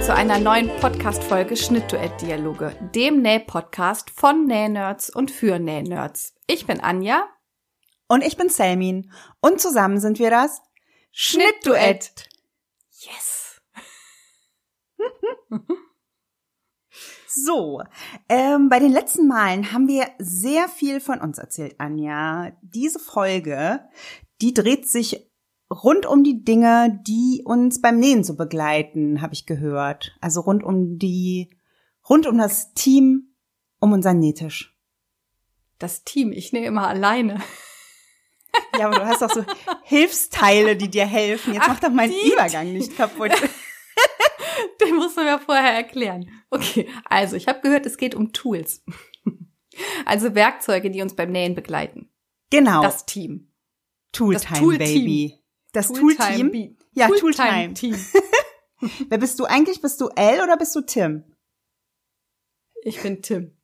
Willkommen zu einer neuen Podcast-Folge Schnittduett-Dialoge, dem Näh-Podcast von Näh-Nerds und für Näh-Nerds. Ich bin Anja. Und ich bin Selmin. Und zusammen sind wir das Schnittduett. Yes! So, ähm, bei den letzten Malen haben wir sehr viel von uns erzählt, Anja. Diese Folge, die dreht sich rund um die Dinge, die uns beim Nähen so begleiten, habe ich gehört. Also rund um die, rund um das Team, um unseren Nähtisch. Das Team, ich nähe immer alleine. Ja, aber du hast doch so Hilfsteile, die dir helfen. Jetzt Ach, mach doch meinen Übergang nicht kaputt. Den musst du mir vorher erklären. Okay, also ich habe gehört, es geht um Tools. Also Werkzeuge, die uns beim Nähen begleiten. Genau. Das Team. Tooltime, Toolteam. Baby. Das Toolteam. Tooltime. Ja, Tooltime. Team. Wer bist du eigentlich? Bist du L oder bist du Tim? Ich bin Tim.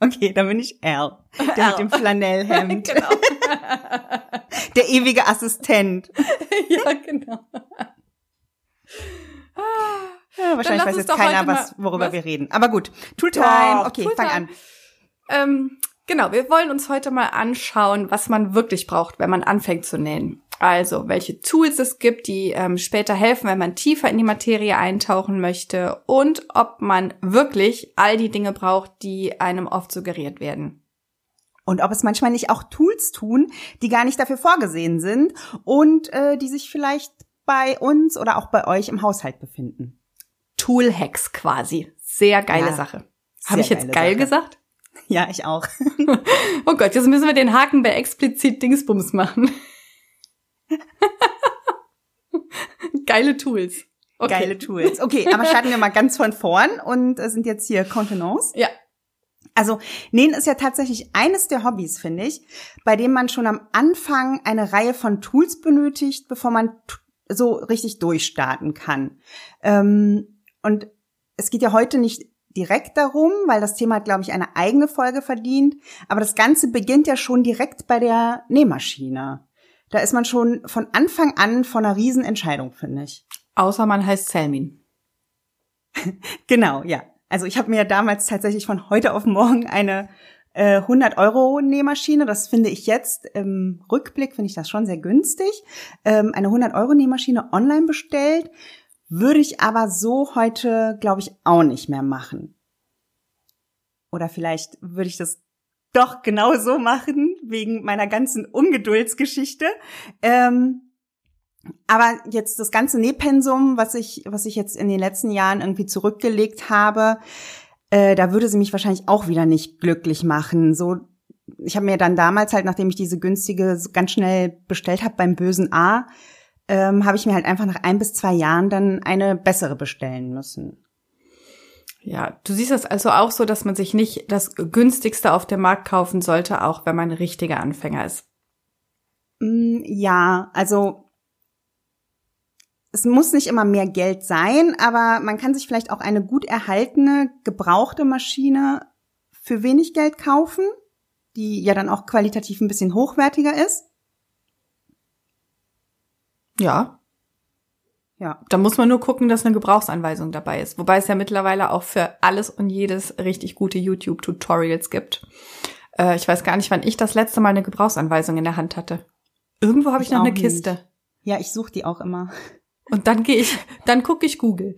Okay, dann bin ich L. Der L. mit dem Flanellhemd. genau. Der ewige Assistent. ja, genau. Ja, wahrscheinlich weiß jetzt keiner, was, worüber was? wir reden. Aber gut. Tooltime. Okay, Tooltime. fang an. Ähm, genau, wir wollen uns heute mal anschauen, was man wirklich braucht, wenn man anfängt zu nähen. Also, welche Tools es gibt, die ähm, später helfen, wenn man tiefer in die Materie eintauchen möchte und ob man wirklich all die Dinge braucht, die einem oft suggeriert werden. Und ob es manchmal nicht auch Tools tun, die gar nicht dafür vorgesehen sind und äh, die sich vielleicht bei uns oder auch bei euch im Haushalt befinden. Tool-Hacks quasi. Sehr geile Ja, Sache. Habe ich jetzt geil Sache. gesagt? Ja, ich auch. Oh Gott, jetzt müssen wir den Haken bei explizit Dingsbums machen. Geile Tools. Okay. Geile Tools. Okay, aber starten wir mal ganz von vorn und äh, sind jetzt hier Contenance. Ja. Also Nähen ist ja tatsächlich eines der Hobbys, finde ich, bei dem man schon am Anfang eine Reihe von Tools benötigt, bevor man so richtig durchstarten kann. Ähm, und es geht ja heute nicht direkt darum, weil das Thema hat, glaube ich, eine eigene Folge verdient. Aber das Ganze beginnt ja schon direkt bei der Nähmaschine. Da ist man schon von Anfang an vor einer Riesenentscheidung, finde ich. Außer man heißt Selmin. Genau, ja. Also ich habe mir damals tatsächlich von heute auf morgen eine äh, 100 Euro Nähmaschine, das finde ich jetzt im Rückblick, finde ich das schon sehr günstig, ähm, eine 100 Euro Nähmaschine online bestellt, würde ich aber so heute, glaube ich, auch nicht mehr machen. Oder vielleicht würde ich das doch genau so machen, wegen meiner ganzen Ungeduldsgeschichte. Ähm, aber jetzt das ganze Nähpensum, was ich, was ich jetzt in den letzten Jahren irgendwie zurückgelegt habe, äh, da würde sie mich wahrscheinlich auch wieder nicht glücklich machen. So, ich habe mir dann damals halt, nachdem ich diese günstige ganz schnell bestellt habe beim bösen A, ähm, habe ich mir halt einfach nach ein bis zwei Jahren dann eine bessere bestellen müssen. Ja, du siehst das also auch so, dass man sich nicht das günstigste auf dem Markt kaufen sollte, auch wenn man ein richtiger Anfänger ist. Mm, Ja, also es muss nicht immer mehr Geld sein, aber man kann sich vielleicht auch eine gut erhaltene, gebrauchte Maschine für wenig Geld kaufen, die ja dann auch qualitativ ein bisschen hochwertiger ist. Ja, Ja, da muss man nur gucken, dass eine Gebrauchsanweisung dabei ist. Wobei es ja mittlerweile auch für alles und jedes richtig gute YouTube-Tutorials gibt. Äh, ich weiß gar nicht, wann ich das letzte Mal eine Gebrauchsanweisung in der Hand hatte. Irgendwo habe ich, Ich noch eine nicht. Kiste. ja, ich suche die auch immer. Und dann gehe ich, dann gucke ich Google.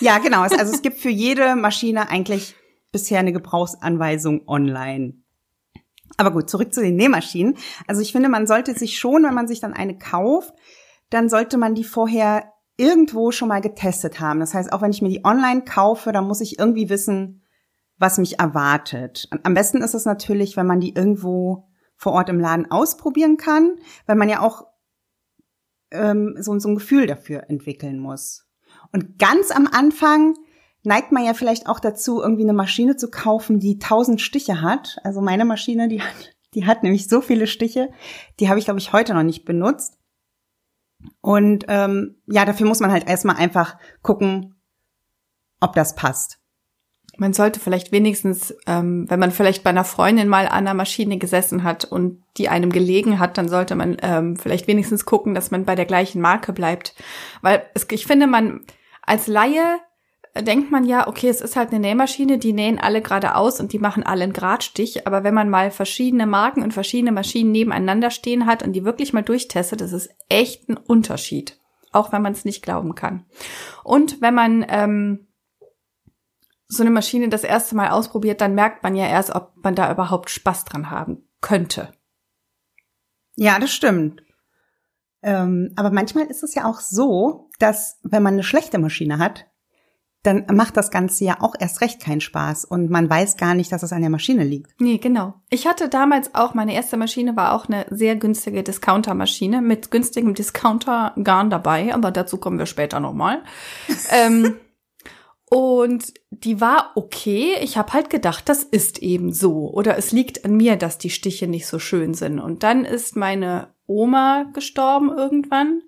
Ja, genau. Also es gibt für jede Maschine eigentlich bisher eine Gebrauchsanweisung online. Aber gut, zurück zu den Nähmaschinen. Also ich finde, man sollte sich schon, wenn man sich dann eine kauft, dann sollte man die vorher irgendwo schon mal getestet haben. Das heißt, auch wenn ich mir die online kaufe, dann muss ich irgendwie wissen, was mich erwartet. Am besten ist es natürlich, wenn man die irgendwo vor Ort im Laden ausprobieren kann, weil man ja auch ähm, so, so ein Gefühl dafür entwickeln muss. Und ganz am Anfang neigt man ja vielleicht auch dazu, irgendwie eine Maschine zu kaufen, die tausend Stiche hat. Also meine Maschine, die hat, die hat nämlich so viele Stiche, die habe ich, glaube ich, heute noch nicht benutzt. Und ähm, ja, dafür muss man halt erstmal einfach gucken, ob das passt. man sollte vielleicht wenigstens, ähm, wenn man vielleicht bei einer Freundin mal an der Maschine gesessen hat und die einem gelegen hat, dann sollte man ähm, vielleicht wenigstens gucken, dass man bei der gleichen Marke bleibt. Weil es, ich finde, man als Laie denkt man ja, okay, es ist halt eine Nähmaschine, die nähen alle geradeaus und die machen alle einen Gradstich. Aber wenn man mal verschiedene Marken und verschiedene Maschinen nebeneinander stehen hat und die wirklich mal durchtestet, das ist echt ein Unterschied. Auch wenn man es nicht glauben kann. Und wenn man ähm, so eine Maschine das erste Mal ausprobiert, dann merkt man ja erst, ob man da überhaupt Spaß dran haben könnte. Ja, das stimmt. Ähm, aber manchmal ist es ja auch so, dass wenn man eine schlechte Maschine hat, dann macht das Ganze ja auch erst recht keinen Spaß und man weiß gar nicht, dass es an der Maschine liegt. Nee, genau. Ich hatte damals auch, meine erste Maschine war auch eine sehr günstige Discounter-Maschine mit günstigem Discounter-Garn dabei, aber dazu kommen wir später nochmal. ähm, und die war okay. Ich habe halt gedacht, das ist eben so. Oder es liegt an mir, dass die Stiche nicht so schön sind. Und dann ist meine Oma gestorben irgendwann.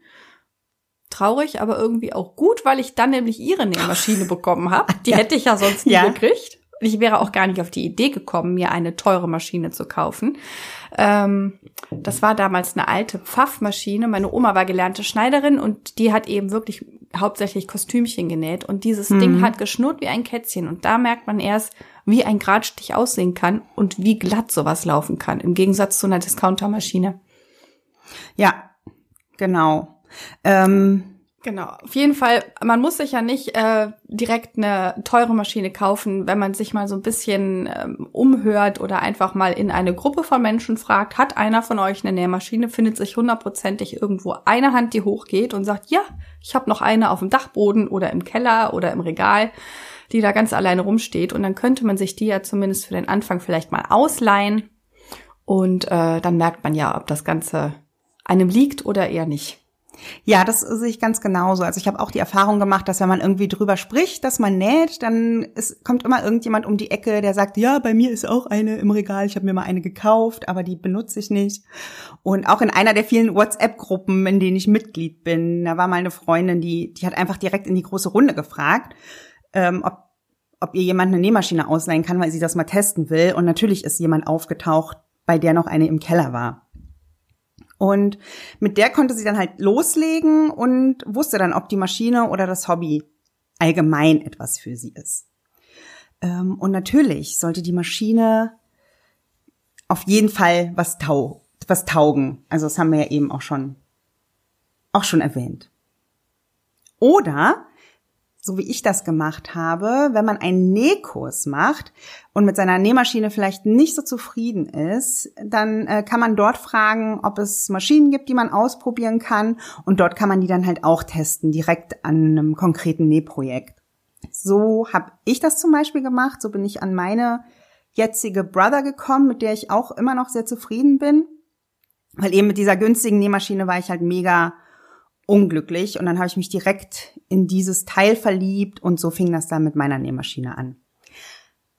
Traurig, aber irgendwie auch gut, weil ich dann nämlich ihre Nähmaschine bekommen habe. Die ja. hätte ich ja sonst nie ja. gekriegt. Ich wäre auch gar nicht auf die Idee gekommen, mir eine teure Maschine zu kaufen. Ähm, das war damals eine alte Pfaffmaschine. Meine Oma war gelernte Schneiderin und die hat eben wirklich hauptsächlich Kostümchen genäht. Und dieses mhm. Ding hat geschnurrt wie ein Kätzchen. Und da merkt man erst, wie ein Gradstich aussehen kann und wie glatt sowas laufen kann, im Gegensatz zu einer Discountermaschine. Ja, genau. Ähm Genau, auf jeden Fall, man muss sich ja nicht äh, direkt eine teure Maschine kaufen, wenn man sich mal so ein bisschen ähm, umhört oder einfach mal in eine Gruppe von Menschen fragt, hat einer von euch eine Nähmaschine, findet sich hundertprozentig irgendwo eine Hand, die hochgeht und sagt, ja, ich habe noch eine auf dem Dachboden oder im Keller oder im Regal, die da ganz alleine rumsteht. Und dann könnte man sich die ja zumindest für den Anfang vielleicht mal ausleihen. Und äh, dann merkt man ja, ob das Ganze einem liegt oder eher nicht. Ja, das sehe ich ganz genauso. Also ich habe auch die Erfahrung gemacht, dass wenn man irgendwie drüber spricht, dass man näht, dann ist, kommt immer irgendjemand um die Ecke, der sagt, ja, bei mir ist auch eine im Regal, ich habe mir mal eine gekauft, aber die benutze ich nicht. Und auch in einer der vielen WhatsApp-Gruppen, in denen ich Mitglied bin, da war mal eine Freundin, die, die hat einfach direkt in die große Runde gefragt, ähm, ob, ob ihr jemand eine Nähmaschine ausleihen kann, weil sie das mal testen will. Und natürlich ist jemand aufgetaucht, bei der noch eine im Keller war. Und mit der konnte sie dann halt loslegen und wusste dann, ob die Maschine oder das Hobby allgemein etwas für sie ist. Ähm, und natürlich sollte die Maschine auf jeden Fall was, tau was taugen. Also das haben wir ja eben auch schon, auch schon erwähnt. Oder so wie ich das gemacht habe, wenn man einen Nähkurs macht und mit seiner Nähmaschine vielleicht nicht so zufrieden ist, dann äh, kann man dort fragen, ob es Maschinen gibt, die man ausprobieren kann. Und dort kann man die dann halt auch testen, direkt an einem konkreten Nähprojekt. So habe ich das zum Beispiel gemacht. So bin ich an meine jetzige Brother gekommen, mit der ich auch immer noch sehr zufrieden bin. Weil eben mit dieser günstigen Nähmaschine war ich halt mega unglücklich und dann habe ich mich direkt in dieses Teil verliebt und so fing das dann mit meiner Nähmaschine an.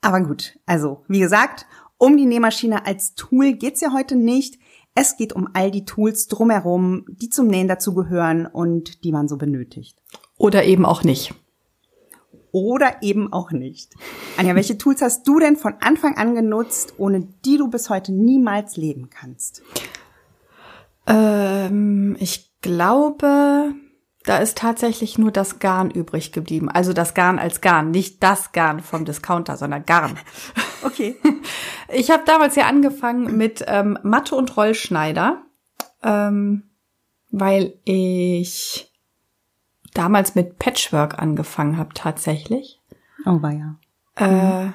Aber gut, also wie gesagt, um die Nähmaschine als Tool geht's ja heute nicht. Es geht um all die Tools drumherum, die zum Nähen dazugehören und die man so benötigt. Oder eben auch nicht. Oder eben auch nicht. Anja, welche Tools hast du denn von Anfang an genutzt, ohne die du bis heute niemals leben kannst? Ähm, ich glaube, da ist tatsächlich nur das Garn übrig geblieben. Also das Garn als Garn, nicht das Garn vom Discounter, sondern Garn. Okay. Ich habe damals ja angefangen mit ähm, Matte und Rollschneider, ähm, weil ich damals mit Patchwork angefangen habe tatsächlich. Oh, war ja. Äh.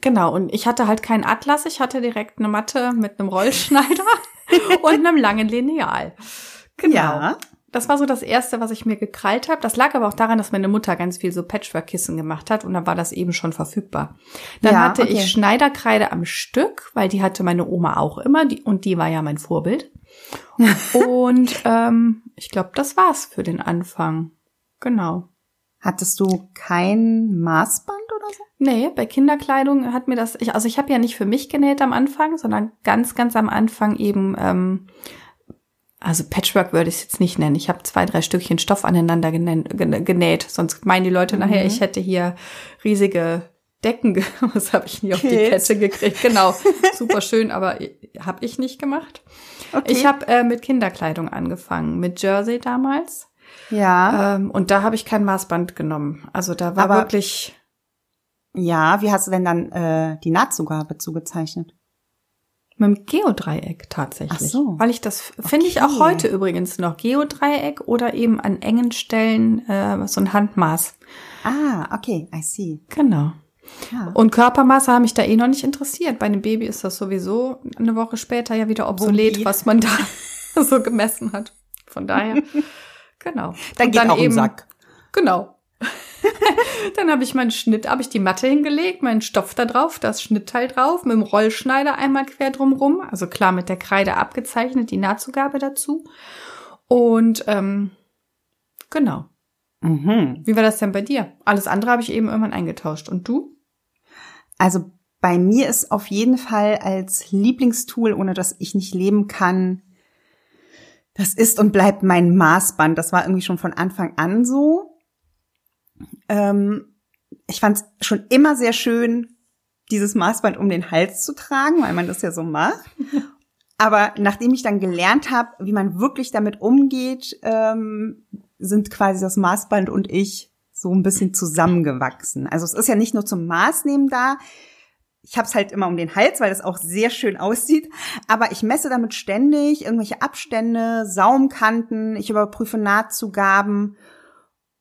Genau, und ich hatte halt keinen Atlas, ich hatte direkt eine Matte mit einem Rollschneider und einem langen Lineal. Genau. Ja. Das war so das erste, was ich mir gekrallt habe. Das lag aber auch daran, dass meine Mutter ganz viel so Patchwork-Kissen gemacht hat und dann war das eben schon verfügbar. Dann ja, hatte okay. ich Schneiderkreide am Stück, weil die hatte meine Oma auch immer die, und die war ja mein Vorbild. und ähm, ich glaube, das war's für den Anfang. Genau. Hattest du kein Maßband oder so? Nee, bei Kinderkleidung hat mir das, ich, also ich habe ja nicht für mich genäht am Anfang, sondern ganz, ganz am Anfang eben ähm, also Patchwork würde ich es jetzt nicht nennen. Ich habe zwei, drei Stückchen Stoff aneinander genäht, sonst meinen die Leute mhm. nachher, ich hätte hier riesige Decken, was habe ich nie auf die Kids. Kette gekriegt. Genau, super schön, aber habe ich nicht gemacht. Okay. Ich habe äh, mit Kinderkleidung angefangen, mit Jersey damals. ja, Ähm, und da habe ich kein Maßband genommen. Also da war Aber- wirklich, ja. Wie hast du denn dann äh, die Nahtzugabe zugezeichnet? Mit dem Geodreieck tatsächlich. Ach so. Weil ich das finde ich auch Okay. heute übrigens noch. Geodreieck oder eben an engen Stellen äh, so ein Handmaß. Ah, okay, I see. Genau. Ja. Und Körpermaße haben mich da eh noch nicht interessiert. Bei einem Baby ist das sowieso eine Woche später ja wieder obsolet, Wumpi. was man da so gemessen hat. Von daher, genau. Dann Und geht auch im Sack. Genau. dann habe ich meinen Schnitt, habe ich die Matte hingelegt, meinen Stoff da drauf, das Schnittteil drauf, mit dem Rollschneider einmal quer drumrum, also klar mit der Kreide abgezeichnet, die Nahtzugabe dazu. Und ähm, genau. Mhm. Wie war das denn bei dir? Alles andere habe ich eben irgendwann eingetauscht. Und du? Also bei mir ist auf jeden Fall als Lieblingstool, ohne das ich nicht leben kann, das ist und bleibt mein Maßband. Das war irgendwie schon von Anfang an so. Ähm, ich fand es schon immer sehr schön, dieses Maßband um den Hals zu tragen, weil man das ja so macht. Aber nachdem ich dann gelernt habe, wie man wirklich damit umgeht, ähm, sind quasi das Maßband und ich so ein bisschen zusammengewachsen. Also es ist ja nicht nur zum Maßnehmen da. Ich habe es halt immer um den Hals, weil es auch sehr schön aussieht. Aber ich messe damit ständig irgendwelche Abstände, Saumkanten. Ich überprüfe Nahtzugaben.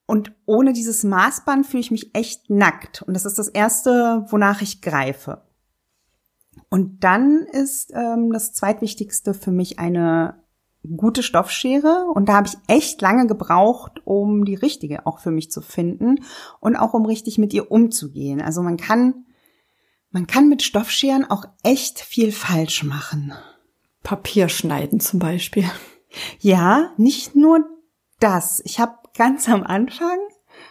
Und ohne dieses Maßband fühle ich mich echt nackt. Und das ist das Erste, wonach ich greife. Und dann ist ähm, das zweitwichtigste für mich eine gute Stoffschere. Und da habe ich echt lange gebraucht, um die richtige auch für mich zu finden und auch um richtig mit ihr umzugehen. Also man kann, man kann mit Stoffscheren auch echt viel falsch machen. Papier schneiden zum Beispiel. Ja, nicht nur das. Ich habe ganz am Anfang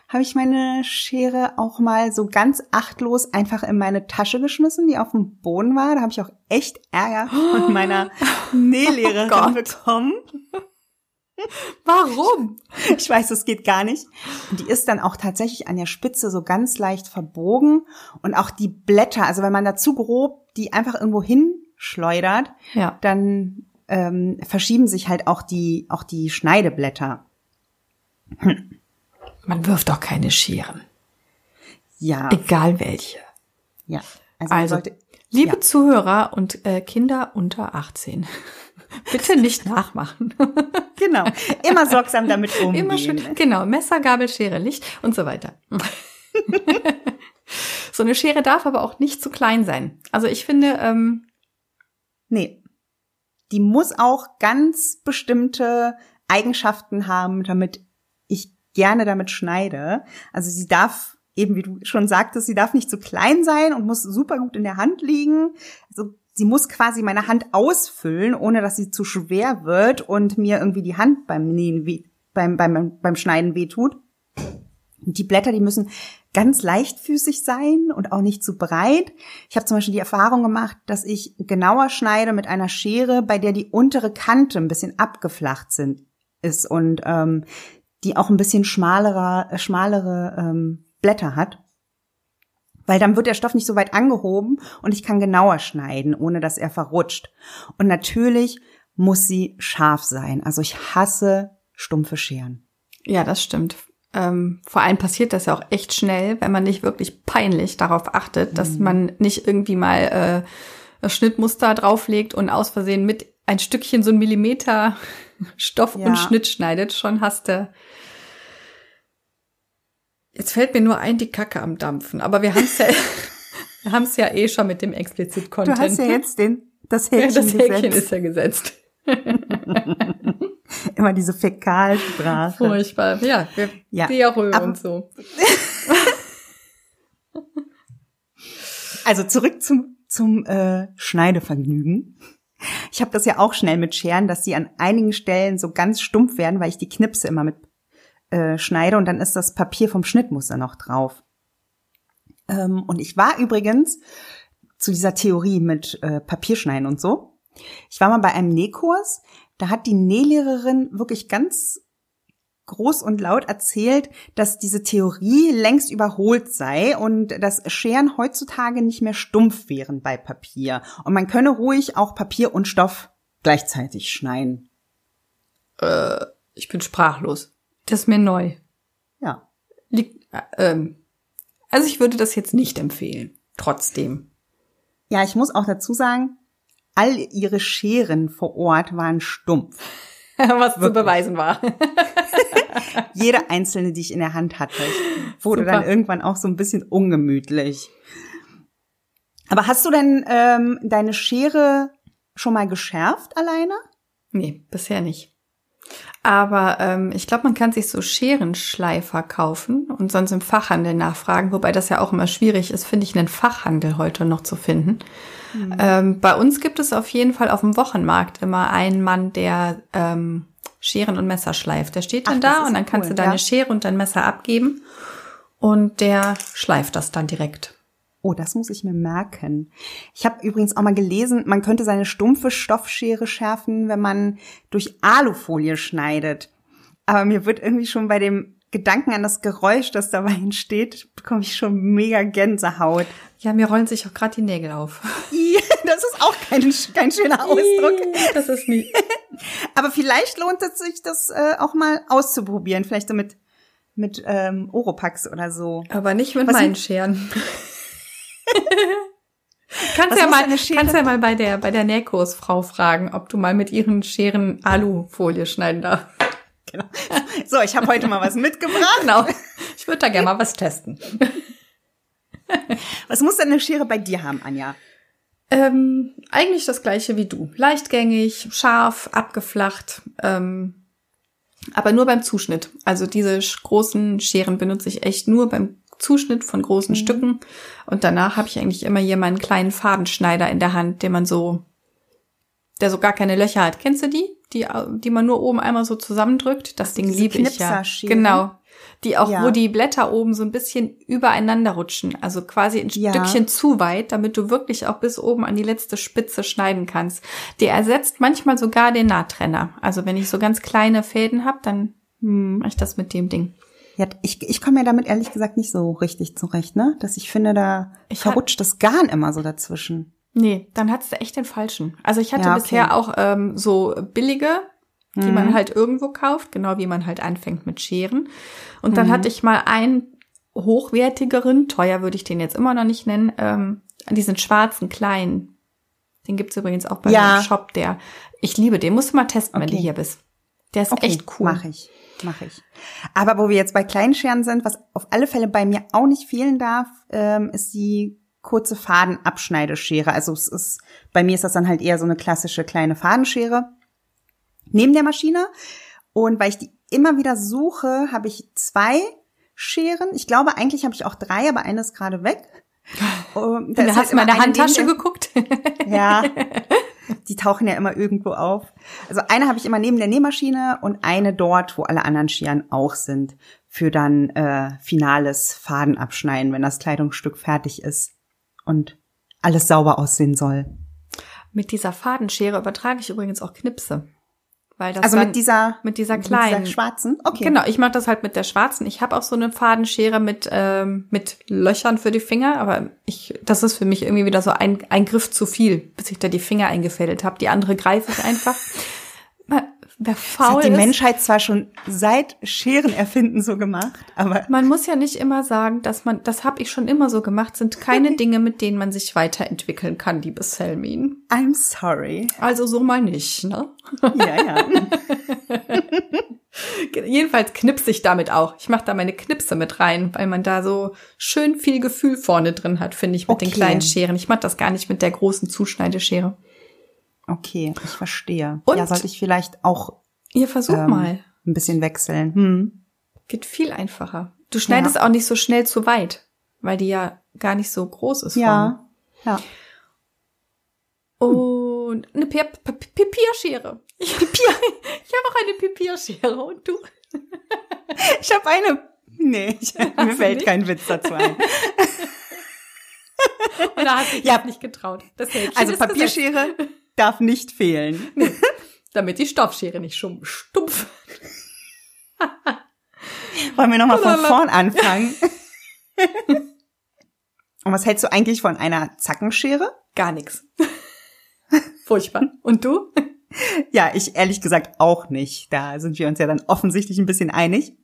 habe ich meine Schere auch mal so ganz achtlos einfach in meine Tasche geschmissen, die auf dem Boden war. Da habe ich auch echt Ärger von meiner Nählehrerin Oh bekommen. Warum? Ich weiß, das geht gar nicht. Und die ist dann auch tatsächlich an der Spitze so ganz leicht verbogen. Und auch die Blätter, also wenn man da zu grob die einfach irgendwo hinschleudert, Ja. dann ähm, verschieben sich halt auch die, auch die Schneideblätter. Man wirft doch keine Scheren. Ja, Egal welche. ja. Also, Also, sollte, liebe ja. Zuhörer und äh, Kinder unter 18, bitte nicht nachmachen. genau, immer sorgsam damit umgehen. Immer schön, genau, Messer, Gabel, Schere, Licht und so weiter. so eine Schere darf aber auch nicht zu klein sein. Also ich finde, ähm, Nee. Die muss auch ganz bestimmte Eigenschaften haben, damit gerne damit schneide. Also sie darf eben, wie du schon sagtest, sie darf nicht zu klein sein und muss super gut in der Hand liegen. Also sie muss quasi meine Hand ausfüllen, ohne dass sie zu schwer wird und mir irgendwie die Hand beim Nähen weh, beim, beim, beim Schneiden wehtut. Und die Blätter, die müssen ganz leichtfüßig sein und auch nicht zu breit. Ich habe zum Beispiel die Erfahrung gemacht, dass ich genauer schneide mit einer Schere, bei der die untere Kante ein bisschen abgeflacht sind, ist und ähm, die auch ein bisschen schmalere, äh, schmalere ähm, Blätter hat. Weil dann wird der Stoff nicht so weit angehoben und ich kann genauer schneiden, ohne dass er verrutscht. Und natürlich muss sie scharf sein. Also ich hasse stumpfe Scheren. ja, das stimmt. Ähm, vor allem passiert das ja auch echt schnell, wenn man nicht wirklich peinlich darauf achtet, dass man nicht irgendwie mal äh, Schnittmuster drauflegt und aus Versehen mit ein Stückchen so ein Millimeter Stoff Ja. und Schnitt schneidet. Schon hast du. Jetzt fällt mir nur ein, die Kacke am Dampfen. Aber wir haben es ja, wir haben es ja eh schon mit dem explizit Du Content. hast ja jetzt den, das Ja, Häkchen, das Häkchen gesetzt. ist ja gesetzt. Immer diese Fäkalsprache. Furchtbar. Ja, wir Ja, Diarrhoe aber- und so. Also zurück zum, zum äh, Schneidevergnügen. Ich habe das ja auch schnell mit Scheren, dass die an einigen Stellen so ganz stumpf werden, weil ich die Knipse immer mit äh, schneide und dann ist das Papier vom Schnittmuster noch drauf. Ähm, und ich war übrigens zu dieser Theorie mit äh, Papierschneiden und so. Ich war mal bei einem Nähkurs, da hat die Nählehrerin wirklich ganz groß und laut erzählt, dass diese Theorie längst überholt sei und dass Scheren heutzutage nicht mehr stumpf wären bei Papier. Und man könne ruhig auch Papier und Stoff gleichzeitig schneiden. Äh, ich bin sprachlos. Das ist mir neu. Ja. Liegt, äh, ähm, also ich würde das jetzt nicht empfehlen. Trotzdem. Ja, ich muss auch dazu sagen, all ihre Scheren vor Ort waren stumpf. Was zu beweisen war. Jede einzelne, die ich in der Hand hatte, wurde Super. dann irgendwann auch so ein bisschen ungemütlich. Aber hast du denn ähm, deine Schere schon mal geschärft alleine? Nee, bisher nicht. Aber ähm, ich glaube, man kann sich so Scherenschleifer kaufen und sonst im Fachhandel nachfragen, wobei das ja auch immer schwierig ist, finde ich, einen Fachhandel heute noch zu finden. Ähm, bei uns gibt es auf jeden Fall auf dem Wochenmarkt immer einen Mann, der ähm, Scheren und Messer schleift. Der steht dann Ach, da und dann cool, kannst du deine ja. Schere und dein Messer abgeben und der schleift das dann direkt. Oh, das muss ich mir merken. Ich habe übrigens auch mal gelesen, man könnte seine stumpfe Stoffschere schärfen, wenn man durch Alufolie schneidet. Aber mir wird irgendwie schon bei dem Gedanken an das Geräusch, das dabei entsteht, bekomme ich schon mega Gänsehaut. Ja, mir rollen sich auch gerade die Nägel auf. Das ist auch kein, kein schöner Ausdruck. Das ist nie. Aber vielleicht lohnt es sich, das äh, auch mal auszuprobieren. Vielleicht so mit, mit ähm, Oropax oder so. Aber nicht mit Was meinen Scheren. kannst Was ja mal, kannst ja mal bei der, bei der Nähkursfrau fragen, ob du mal mit ihren Scheren Alufolie schneiden darfst. Genau. So, ich habe heute mal was mitgebracht. Genau. Ich würde da gerne mal was testen. Was muss denn eine Schere bei dir haben, Anja? Ähm, eigentlich das gleiche wie du. Leichtgängig, scharf, abgeflacht, ähm, aber nur beim Zuschnitt. Also diese großen Scheren benutze ich echt nur beim Zuschnitt von großen Stücken. Und danach habe ich eigentlich immer hier meinen kleinen Fadenschneider in der Hand, den man so, der so gar keine Löcher hat. Kennst du die? Die, die man nur oben einmal so zusammendrückt. Das Ding Diese liebe ich ja. Genau. Die auch, Ja. wo die Blätter oben so ein bisschen übereinander rutschen. Also quasi ein Ja. Stückchen zu weit, damit du wirklich auch bis oben an die letzte Spitze schneiden kannst. Der ersetzt manchmal sogar den Nahtrenner. Also wenn ich so ganz kleine Fäden habe, dann hm, mache ich das mit dem Ding. Ja, ich, ich komme mir damit ehrlich gesagt nicht so richtig zurecht, ne? Dass ich finde, da Ich verrutscht das Garn immer so dazwischen. Nee, dann hat's echt den falschen. Also ich hatte Ja, okay. bisher auch ähm, so billige, die Mhm. man halt irgendwo kauft, genau wie man halt anfängt mit Scheren. Und dann Mhm. hatte ich mal einen hochwertigeren, teuer würde ich den jetzt immer noch nicht nennen, ähm, diesen schwarzen kleinen. Den gibt's übrigens auch bei Ja. meinem Shop, der, ich liebe den, musst du mal testen, wenn du Okay. hier bist. Der ist echt cool. Mach ich, mach ich. Aber wo wir jetzt bei kleinen Scheren sind, was auf alle Fälle bei mir auch nicht fehlen darf, ähm, ist die kurze Fadenabschneideschere. Also es ist, bei mir ist das dann halt eher so eine klassische kleine Fadenschere neben der Maschine. Und weil ich die immer wieder suche, habe ich zwei Scheren. Ich glaube, eigentlich habe ich auch drei, aber eine ist gerade weg. Um, da hast halt du mal in immer der eine neben Handtasche geguckt. ja. Die tauchen ja immer irgendwo auf. Also eine habe ich immer neben der Nähmaschine und eine dort, wo alle anderen Scheren auch sind, für dann äh, finales Fadenabschneiden, wenn das Kleidungsstück fertig ist und alles sauber aussehen soll. mit dieser Fadenschere übertrage ich übrigens auch Knipse. Weil das Also dann, mit dieser mit dieser kleinen. mit dieser schwarzen. Okay. Genau, ich mache das halt mit der schwarzen. Ich habe auch so eine Fadenschere mit ähm, mit Löchern für die Finger, aber ich das ist für mich irgendwie wieder so ein, ein Griff zu viel, bis ich da die Finger eingefädelt habe. Die andere greife ich einfach. Wer Das faul hat die ist, Menschheit zwar schon seit Scheren erfinden so gemacht, aber man muss ja nicht immer sagen, dass man, das habe ich schon immer so gemacht, sind keine Dinge, mit denen man sich weiterentwickeln kann, liebe Selmin. I'm sorry. Also so mal nicht, ne? Ja, ja. Jedenfalls knipse ich damit auch. Ich mache da meine Knipse mit rein, weil man da so schön viel Gefühl vorne drin hat, finde ich, mit den Okay. kleinen Scheren. Ich mache das gar nicht mit der großen Zuschneideschere. Okay, ich verstehe. Und- ja, sollte ich vielleicht auch Ihr versuch ähm, mal. ein bisschen wechseln. Hm. Geht viel einfacher. Du schneidest auch nicht so schnell zu weit, weil die ja gar nicht so groß ist. Ja. Ja. vorne. Und eine Pi- Pi- Papierschere. Ich, Papier. ich habe auch eine Papierschere. Und du? Ich habe eine. Nee, ich, mir fällt nicht? kein Witz dazu ein. Oder hast du dich Ja. nicht getraut? Das Also ist gesetzt. Darf nicht fehlen. damit die Stoffschere nicht schon stumpf. Wollen wir nochmal von vorn anfangen? Und was hältst du eigentlich von einer Zackenschere? Gar nichts. Furchtbar. Und du? Ja, ich ehrlich gesagt auch nicht. Da sind wir uns ja dann offensichtlich ein bisschen einig.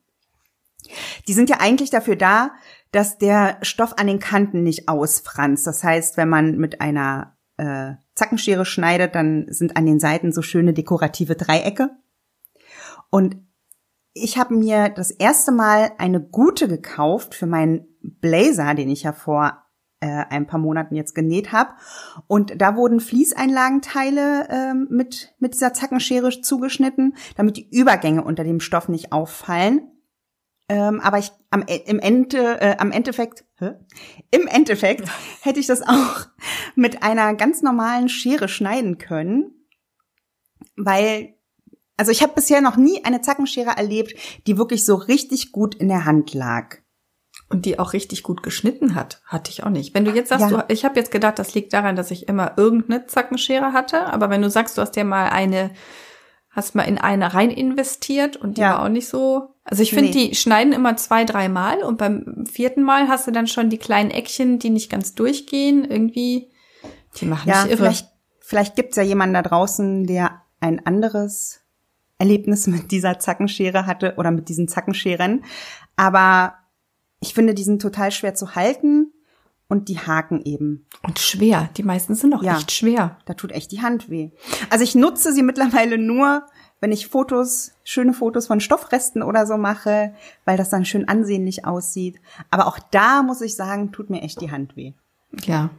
Die sind ja eigentlich dafür da, dass der Stoff an den Kanten nicht ausfranst. Das heißt, wenn man mit einer äh, Zackenschere schneidet, dann sind an den Seiten so schöne dekorative Dreiecke. Und ich habe mir das erste Mal eine gute gekauft für meinen Blazer, den ich ja vor äh, ein paar Monaten jetzt genäht habe. Und da wurden Fließeinlagenteile äh, mit, mit dieser Zackenschere zugeschnitten, damit die Übergänge unter dem Stoff nicht auffallen. Ähm, aber ich am, im Ende, äh, am Endeffekt, hä? im Endeffekt hätte ich das auch mit einer ganz normalen Schere schneiden können, weil also ich habe bisher noch nie eine Zackenschere erlebt, die wirklich so richtig gut in der Hand lag. Und die auch richtig gut geschnitten hat. Hatte ich auch nicht. Wenn du jetzt sagst, Ja. du, ich habe jetzt gedacht, das liegt daran, dass ich immer irgendeine Zackenschere hatte. Aber wenn du sagst, du hast dir mal eine, hast mal in eine rein investiert und die Ja. war auch nicht so. Also ich finde, Nee. die schneiden immer zwei, dreimal und beim vierten Mal hast du dann schon die kleinen Eckchen, die nicht ganz durchgehen. Irgendwie, die machen Ja, mich irre. vielleicht, vielleicht gibt's ja jemanden da draußen, der ein anderes Erlebnis mit dieser Zackenschere hatte oder mit diesen Zackenscheren. Aber ich finde, die sind total schwer zu halten und die haken eben. Und schwer. Die meisten sind auch Ja. echt schwer. Da tut echt die Hand weh. Also ich nutze sie mittlerweile nur, wenn ich Fotos, schöne Fotos von Stoffresten oder so mache, weil das dann schön ansehnlich aussieht. Aber auch da muss ich sagen, tut mir echt die Hand weh. Ja,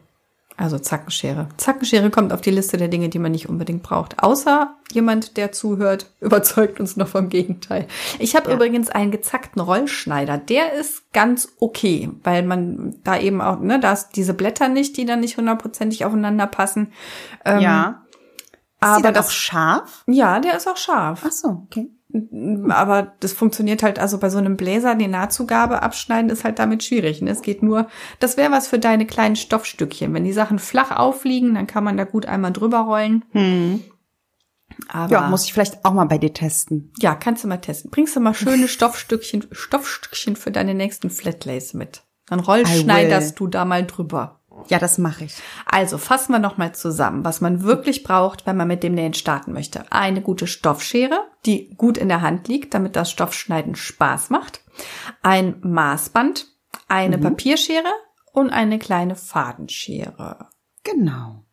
also Zackenschere. Zackenschere kommt auf die Liste der Dinge, die man nicht unbedingt braucht. Außer jemand, der zuhört, überzeugt uns noch vom Gegenteil. Ich habe Ja. übrigens einen gezackten Rollschneider. Der ist ganz okay, weil man da eben auch, ne, da ist diese Blätter nicht, die dann nicht hundertprozentig aufeinander passen. Ähm, ja. Ist aber das- auch scharf? Ja, der ist auch scharf. Ach so, okay. Aber das funktioniert halt, also bei so einem Bläser, die Nahtzugabe abschneiden, ist halt damit schwierig. Ne? Es geht nur, das wäre was für deine kleinen Stoffstückchen. Wenn die Sachen flach aufliegen, dann kann man da gut einmal drüber rollen. Hm. Aber Ja, muss ich vielleicht auch mal bei dir testen. ja, kannst du mal testen. Bringst du mal schöne Stoffstückchen, Stoffstückchen für deine nächsten Flatlays mit. Dann rollschneiderst du da mal drüber. Ja, das mache ich. Also fassen wir nochmal zusammen, was man wirklich braucht, wenn man mit dem Nähen starten möchte. Eine gute Stoffschere, die gut in der Hand liegt, damit das Stoffschneiden Spaß macht. Ein Maßband, eine Papierschere und eine kleine Fadenschere. Genau.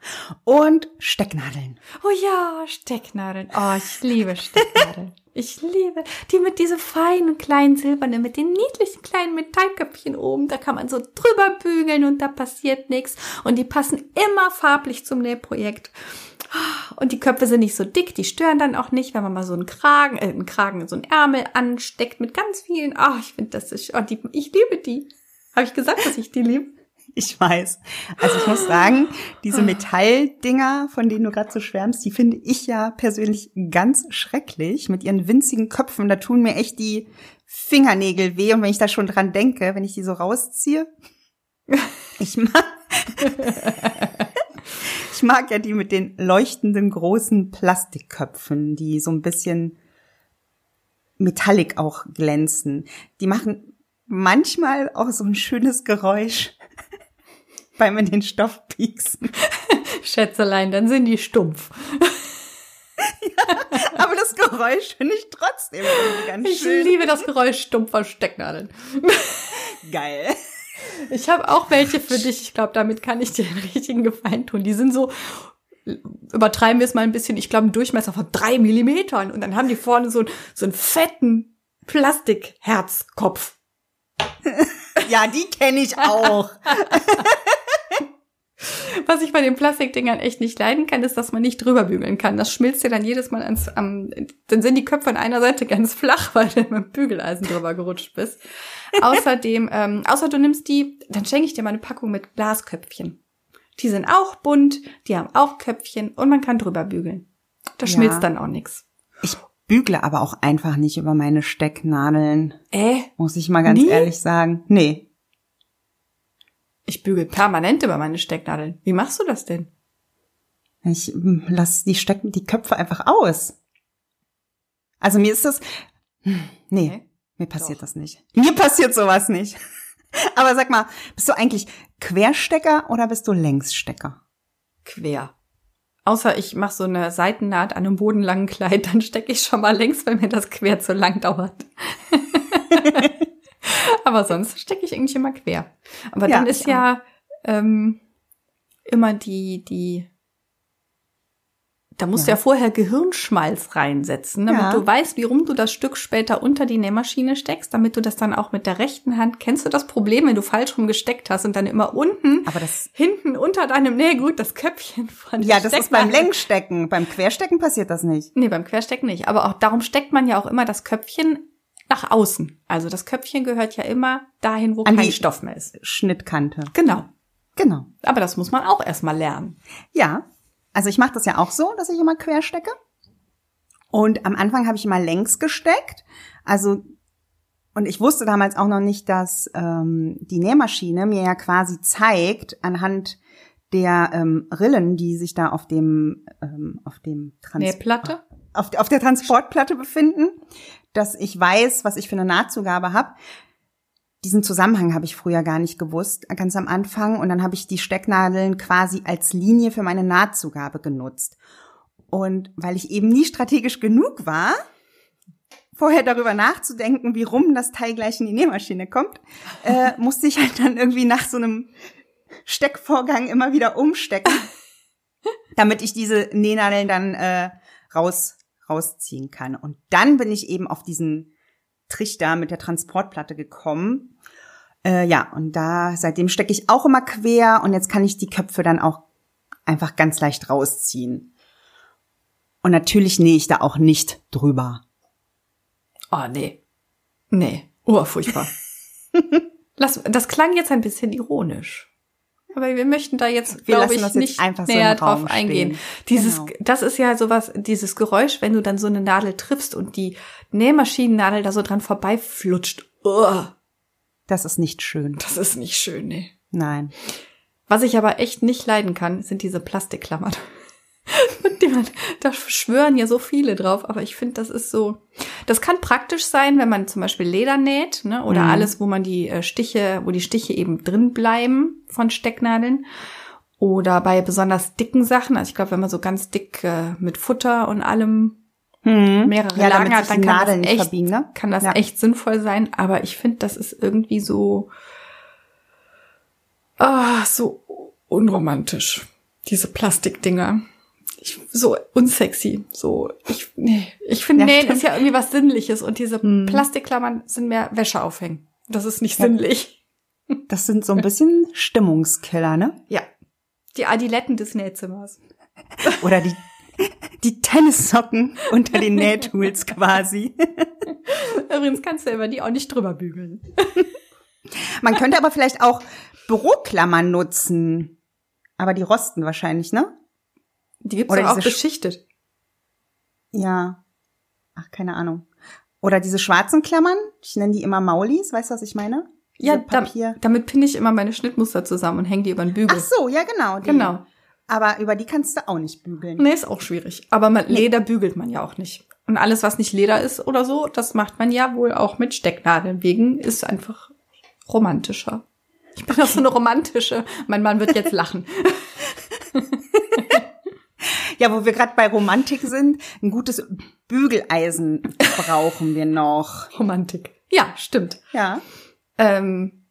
Und Stecknadeln. Oh ja, Stecknadeln. Oh, ich liebe Stecknadeln. Ich liebe die mit diese feinen kleinen silbernen, mit den niedlichen kleinen Metallköpfchen oben. Da kann man so drüber bügeln und da passiert nichts. Und die passen immer farblich zum Nähprojekt. Und die Köpfe sind nicht so dick, die stören dann auch nicht, wenn man mal so einen Kragen, äh, einen Kragen, so einen Ärmel ansteckt mit ganz vielen. Ah, ich finde das ist, oh, die, ich liebe die. Habe ich gesagt, dass ich die liebe? Ich weiß. Also ich muss sagen, diese Metalldinger, von denen du gerade so schwärmst, die finde ich ja persönlich ganz schrecklich mit ihren winzigen Köpfen. Da tun mir echt die Fingernägel weh. Und wenn ich da schon dran denke, wenn ich die so rausziehe, ich mag, ich mag ja die mit den leuchtenden großen Plastikköpfen, die so ein bisschen metallic auch glänzen. Die machen manchmal auch so ein schönes Geräusch beim in den Stoff pieksen. Schätzelein, dann sind die stumpf. Aber das Geräusch finde ich trotzdem ganz Ich schön. liebe das Geräusch stumpfer Stecknadeln. Geil. Ich habe auch welche für dich. Ich glaube, damit kann ich dir einen richtigen Gefallen tun. Die sind so, übertreiben wir es mal ein bisschen, ich glaube, einen Durchmesser von drei Millimetern. Und dann haben die vorne so, so einen fetten Plastikherzkopf. Ja, die kenne ich auch. Was ich bei den Plastikdingern echt nicht leiden kann, ist, dass man nicht drüber bügeln kann. Das schmilzt dir dann jedes Mal ans, am, dann sind die Köpfe an einer Seite ganz flach, weil du mit dem Bügeleisen drüber gerutscht bist. Außerdem, ähm, außer du nimmst die, dann schenke ich dir mal eine Packung mit Glasköpfchen. Die sind auch bunt, die haben auch Köpfchen und man kann drüber bügeln. Da Ja. schmilzt dann auch nichts. Ich bügle aber auch einfach nicht über meine Stecknadeln, Äh, muss ich mal ganz Nie? ehrlich sagen. Nee. Ich bügel permanent über meine Stecknadeln. Wie machst du das denn? Ich mm, lass die Stecken, die Köpfe einfach aus. Also mir ist das, hm, nee. Okay. Mir passiert Doch. das nicht. Mir passiert sowas nicht. Aber sag mal, bist du eigentlich Querstecker oder bist du Längsstecker? Quer. Außer ich mache so eine Seitennaht an einem bodenlangen Kleid, dann stecke ich schon mal längs, weil mir das quer zu lang dauert. Aber sonst stecke ich eigentlich immer quer. Aber ja, dann ist ja ähm, immer die, die da musst ja. du ja vorher Gehirnschmalz reinsetzen, damit ja. du weißt, wie rum du das Stück später unter die Nähmaschine steckst, damit du das dann auch mit der rechten Hand. Kennst du das Problem, wenn du falsch rum gesteckt hast und dann immer unten, aber das hinten unter deinem Nähgut das Köpfchen von Ja, das ist beim Längsstecken. Beim Querstecken passiert das nicht. Nee, beim Querstecken nicht. Aber auch darum steckt man ja auch immer das Köpfchen nach außen. Also das Köpfchen gehört ja immer dahin, wo An kein Stoff mehr ist. Schnittkante. Genau. Genau. Aber das muss man auch erstmal lernen. Ja, also ich mache das ja auch so, dass ich immer quer stecke. Und am Anfang habe ich immer längs gesteckt. Also und ich wusste damals auch noch nicht, dass ähm, die Nähmaschine mir ja quasi zeigt anhand der ähm, Rillen, die sich da auf dem ähm, auf dem Trans Nähplatte auf, auf der Transportplatte befinden, dass ich weiß, was ich für eine Nahtzugabe habe diesen Zusammenhang habe ich früher gar nicht gewusst, ganz am Anfang. Und dann habe ich die Stecknadeln quasi als Linie für meine Nahtzugabe genutzt. Und weil ich eben nie strategisch genug war, vorher darüber nachzudenken, wie rum das Teil gleich in die Nähmaschine kommt, äh, musste ich halt dann irgendwie nach so einem Steckvorgang immer wieder umstecken, damit ich diese Nähnadeln dann äh, raus rausziehen kann. Und dann bin ich eben auf diesen Trichter mit der Transportplatte gekommen. Äh, ja, und da seitdem stecke ich auch immer quer und jetzt kann ich die Köpfe dann auch einfach ganz leicht rausziehen. Und natürlich nähe ich da auch nicht drüber. Oh, nee. Nee. Oh, furchtbar. Lass, das klang jetzt ein bisschen ironisch. Aber wir möchten da jetzt, glaube ich, nicht näher so drauf Raum eingehen. Dieses, genau. das ist ja sowas, dieses Geräusch, wenn du dann so eine Nadel triffst und die Nähmaschinennadel da so dran vorbeiflutscht. Oh. Das ist nicht schön. Das ist nicht schön, nee. Nein. Was ich aber echt nicht leiden kann, sind diese Plastikklammern. da schwören ja so viele drauf, aber ich finde, das ist so. Das kann praktisch sein, wenn man zum Beispiel Leder näht, ne? Oder mhm. alles, wo man die äh, Stiche, wo die Stiche eben drin bleiben von Stecknadeln. Oder bei besonders dicken Sachen. Also ich glaube, wenn man so ganz dick äh, mit Futter und allem mhm. mehrere ja, Lagen hat, dann kann Nadeln das, echt, ne? kann das ja. echt sinnvoll sein. Aber ich finde, das ist irgendwie so, ah, so unromantisch. Diese Plastikdinger ich, so unsexy. So, ich, nee, ich finde, ja, Nähen ist ja irgendwie was Sinnliches und diese hm. Plastikklammern sind mehr Wäsche aufhängen. Das ist nicht ja. sinnlich. Das sind so ein bisschen Stimmungskiller, ne? Ja. Die Adiletten des Nähzimmers. Oder die, die Tennissocken unter den Nähtools quasi. Übrigens kannst du über die auch nicht drüber bügeln. Man könnte aber vielleicht auch Büroklammern nutzen. Aber die rosten wahrscheinlich, ne? Die gibt's Oder auch beschichtet. Ja. Ach, keine Ahnung. Oder diese schwarzen Klammern, ich nenne die immer Maulis, weißt du, was ich meine? Diese ja, Papier. damit pinne ich immer meine Schnittmuster zusammen und hänge die über den Bügel. Ach so, ja genau. Die. Genau. Aber über die kannst du auch nicht bügeln. Nee, ist auch schwierig. Aber mit Leder bügelt man ja auch nicht. Und alles, was nicht Leder ist oder so, das macht man ja wohl auch mit Stecknadeln. Wegen ist einfach romantischer. Ich bin auch so eine romantische. Mein Mann wird jetzt lachen. Ja, wo wir gerade bei Romantik sind, ein gutes Bügeleisen brauchen wir noch. Romantik. Ja, stimmt. Ja. Ähm,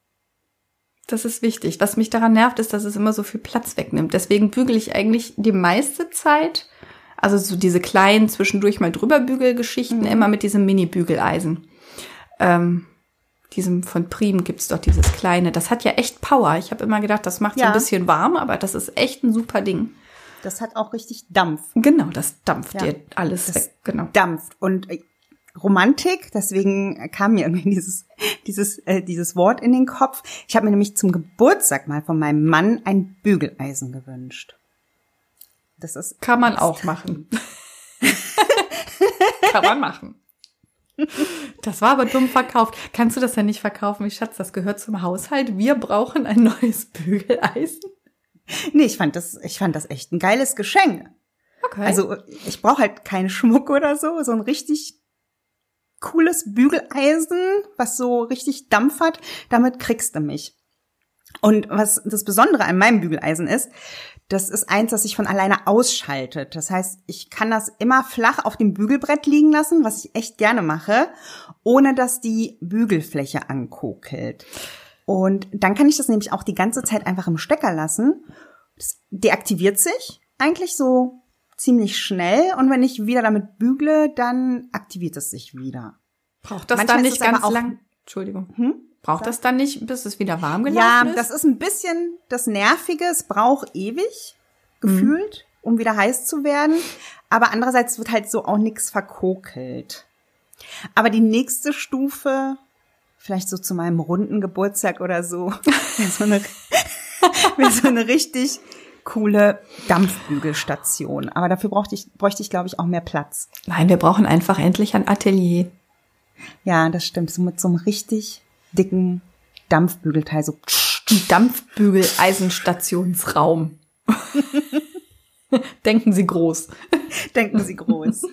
das ist wichtig. Was mich daran nervt, ist, dass es immer so viel Platz wegnimmt. Deswegen bügele ich eigentlich die meiste Zeit, also so diese kleinen zwischendurch mal drüber Bügelgeschichten, mhm. immer mit diesem Mini-Bügeleisen. Ähm, diesem von Prim gibt's doch dieses kleine. Das hat ja echt Power. Ich habe immer gedacht, das macht ja. so ein bisschen warm, aber das ist echt ein super Ding. Das hat auch richtig Dampf. Genau, das dampft ja, dir alles das weg. Genau. Dampft. Und äh, Romantik, deswegen kam mir irgendwie dieses, dieses, äh, dieses Wort in den Kopf. Ich habe mir nämlich zum Geburtstag mal von meinem Mann ein Bügeleisen gewünscht. Das ist. Kann man auch machen. Kann man machen. Das war aber dumm verkauft. Kannst du das ja nicht verkaufen? Ich Schatz, das gehört zum Haushalt. Wir brauchen ein neues Bügeleisen. nee, ich fand das, ich fand das echt ein geiles Geschenk. Okay. Also ich brauche halt keinen Schmuck oder so, so ein richtig cooles Bügeleisen, was so richtig Dampf hat. Damit kriegst du mich. Und was das Besondere an meinem Bügeleisen ist, das ist eins, das sich von alleine ausschaltet. Das heißt, ich kann das immer flach auf dem Bügelbrett liegen lassen, was ich echt gerne mache, ohne dass die Bügelfläche ankokelt. Und dann kann ich das nämlich auch die ganze Zeit einfach im Stecker lassen. Das deaktiviert sich eigentlich so ziemlich schnell und wenn ich wieder damit bügle, dann aktiviert es sich wieder. Braucht das Manchmal dann nicht ganz lang? Entschuldigung. Hm? Braucht das dann nicht, bis es wieder warm gelaufen ja, ist? Ja, das ist ein bisschen das Nervige. Es braucht ewig, gefühlt, mhm. um wieder heiß zu werden. Aber andererseits wird halt so auch nichts verkokelt. Aber die nächste Stufe, vielleicht so zu meinem runden Geburtstag oder so, so eine, so eine richtig coole Dampfbügelstation. Aber dafür bräuchte ich, bräuchte ich, glaube ich, auch mehr Platz. Nein, wir brauchen einfach endlich ein Atelier. Ja, das stimmt. So mit so einem richtig dicken Dampfbügelteil, so Dampfbügel-Eisenstationsraum. Denken Sie groß. Denken Sie groß.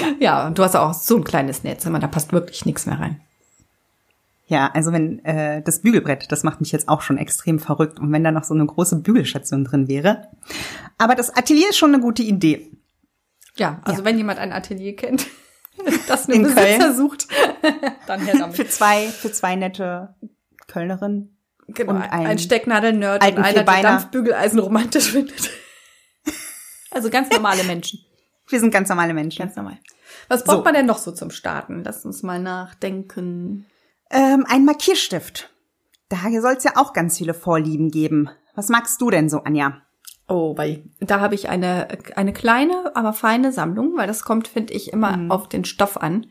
Ja. ja, du hast auch so ein kleines Netz, da passt wirklich nichts mehr rein. Ja, also wenn äh, das Bügelbrett, das macht mich jetzt auch schon extrem verrückt. Und wenn da noch so eine große Bügelstation drin wäre. Aber das Atelier ist schon eine gute Idee. Ja, also ja. wenn jemand ein Atelier kennt, das eine in Besitzer Köln. sucht, dann her damit. Für zwei, für zwei nette Kölnerinnen. Genau, und ein, ein Stecknadel-Nerd und einer, der Dampfbügeleisen romantisch findet. Also ganz normale Menschen. Wir sind ganz normale Menschen. Ganz normal. Was braucht so. man denn noch so zum Starten? Lass uns mal nachdenken. Ähm, ein Markierstift. Da soll es ja auch ganz viele Vorlieben geben. Was magst du denn so, Anja? Oh, weil da habe ich eine, eine kleine, aber feine Sammlung, weil das kommt, finde ich, immer mhm. auf den Stoff an.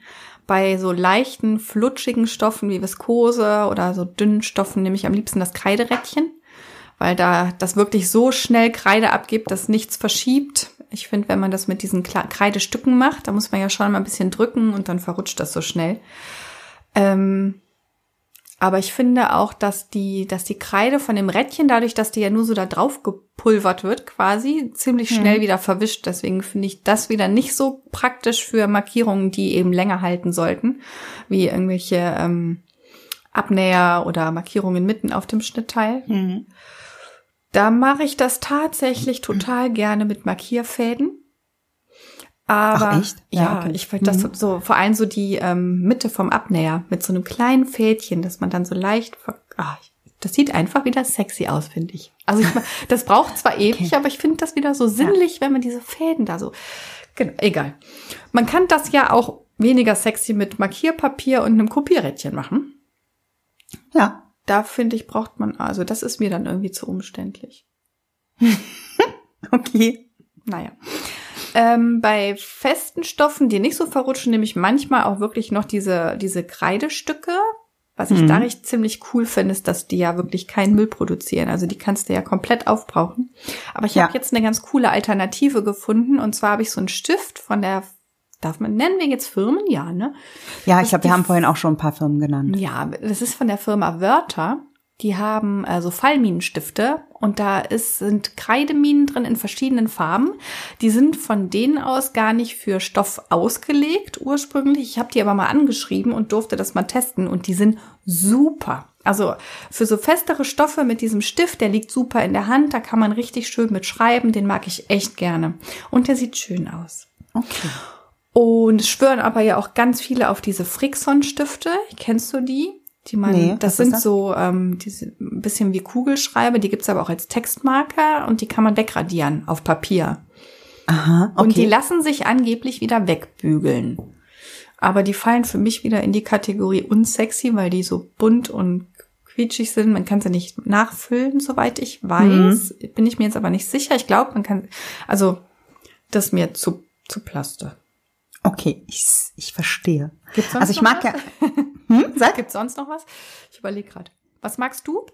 Bei so leichten, flutschigen Stoffen wie Viskose oder so dünnen Stoffen nehme ich am liebsten das Kreiderädchen, weil da das wirklich so schnell Kreide abgibt, dass nichts verschiebt. Ich finde, wenn man das mit diesen Kreidestücken macht, da muss man ja schon mal ein bisschen drücken und dann verrutscht das so schnell. Ähm, aber ich finde auch, dass die, dass die Kreide von dem Rädchen, dadurch, dass die ja nur so da drauf gepulvert wird, quasi ziemlich hm. schnell mhm. wieder verwischt. Deswegen finde ich das wieder nicht so praktisch für Markierungen, die eben länger halten sollten, wie irgendwelche ähm, Abnäher oder Markierungen mitten auf dem Schnittteil. Mhm. Da mache ich das tatsächlich total gerne mit Markierfäden. Aber Ach, echt? Ja, ja okay. ich finde das mhm. so, vor allem so die ähm, Mitte vom Abnäher mit so einem kleinen Fädchen, dass man dann so leicht, ach, das sieht einfach wieder sexy aus, finde ich. Also ich, das braucht zwar ewig, okay. aber ich finde das wieder so sinnlich, ja. wenn man diese Fäden da so, genau, egal. Man kann das ja auch weniger sexy mit Markierpapier und einem Kopierrädchen machen. Ja. Da finde ich, braucht man, also das ist mir dann irgendwie zu umständlich. okay. Naja. Ähm, bei festen Stoffen, die nicht so verrutschen, nehme ich manchmal auch wirklich noch diese, diese Kreidestücke. Was ich mhm. da richtig ziemlich cool finde, ist, dass die ja wirklich keinen Müll produzieren. Also die kannst du ja komplett aufbrauchen. Aber ich ja. habe jetzt eine ganz coole Alternative gefunden. Und zwar habe ich so einen Stift von der Darf man, nennen wir jetzt Firmen? Ja, ne? Ja, ich glaube, wir haben vorhin auch schon ein paar Firmen genannt. Ja, das ist von der Firma Wörter. Die haben also Fallminenstifte und da ist, sind Kreideminen drin in verschiedenen Farben. Die sind von denen aus gar nicht für Stoff ausgelegt ursprünglich. Ich habe die aber mal angeschrieben und durfte das mal testen und die sind super. Also für so festere Stoffe mit diesem Stift, der liegt super in der Hand, da kann man richtig schön mit schreiben, den mag ich echt gerne. Und der sieht schön aus. Okay. Und es schwören aber ja auch ganz viele auf diese Frickson-Stifte. Kennst du die? Die man, nee, das sind das? so ähm, diese ein bisschen wie Kugelschreiber, die gibt's aber auch als Textmarker und die kann man wegradieren auf Papier. Aha, okay. Und die lassen sich angeblich wieder wegbügeln. Aber die fallen für mich wieder in die Kategorie unsexy, weil die so bunt und quietschig sind. Man kann sie nicht nachfüllen, soweit ich weiß. Mhm. Bin ich mir jetzt aber nicht sicher. Ich glaube, man kann, also das ist mir zu, zu Plaste. Okay, ich, ich verstehe. Gibt's sonst also ich mag was? ja. Hm, sag. Gibt's sonst noch was? Ich überlege gerade. Was magst du?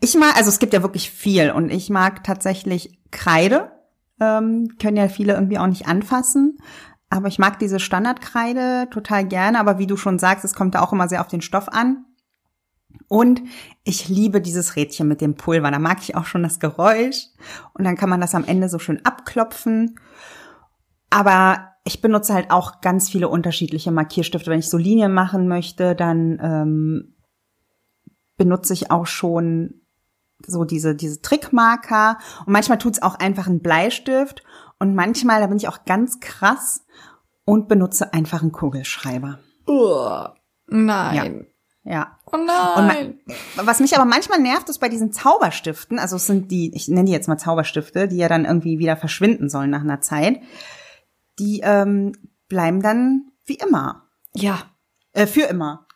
Ich mag, also es gibt ja wirklich viel und ich mag tatsächlich Kreide. Ähm, können ja viele irgendwie auch nicht anfassen. Aber ich mag diese Standardkreide total gerne. Aber wie du schon sagst, es kommt da auch immer sehr auf den Stoff an. Und ich liebe dieses Rädchen mit dem Pulver. Da mag ich auch schon das Geräusch. Und dann kann man das am Ende so schön abklopfen. Aber ich benutze halt auch ganz viele unterschiedliche Markierstifte. Wenn ich so Linien machen möchte, dann ähm, benutze ich auch schon so diese, diese Trickmarker. Und manchmal tut's auch einfach ein Bleistift. Und manchmal, da bin ich auch ganz krass und benutze einfach einen Kugelschreiber. Uh, nein. Ja. ja. Oh nein. Man, was mich aber manchmal nervt, ist bei diesen Zauberstiften, also es sind die, ich nenne die jetzt mal Zauberstifte, die ja dann irgendwie wieder verschwinden sollen nach einer Zeit, die ähm, bleiben dann wie immer. Ja. Äh, für immer.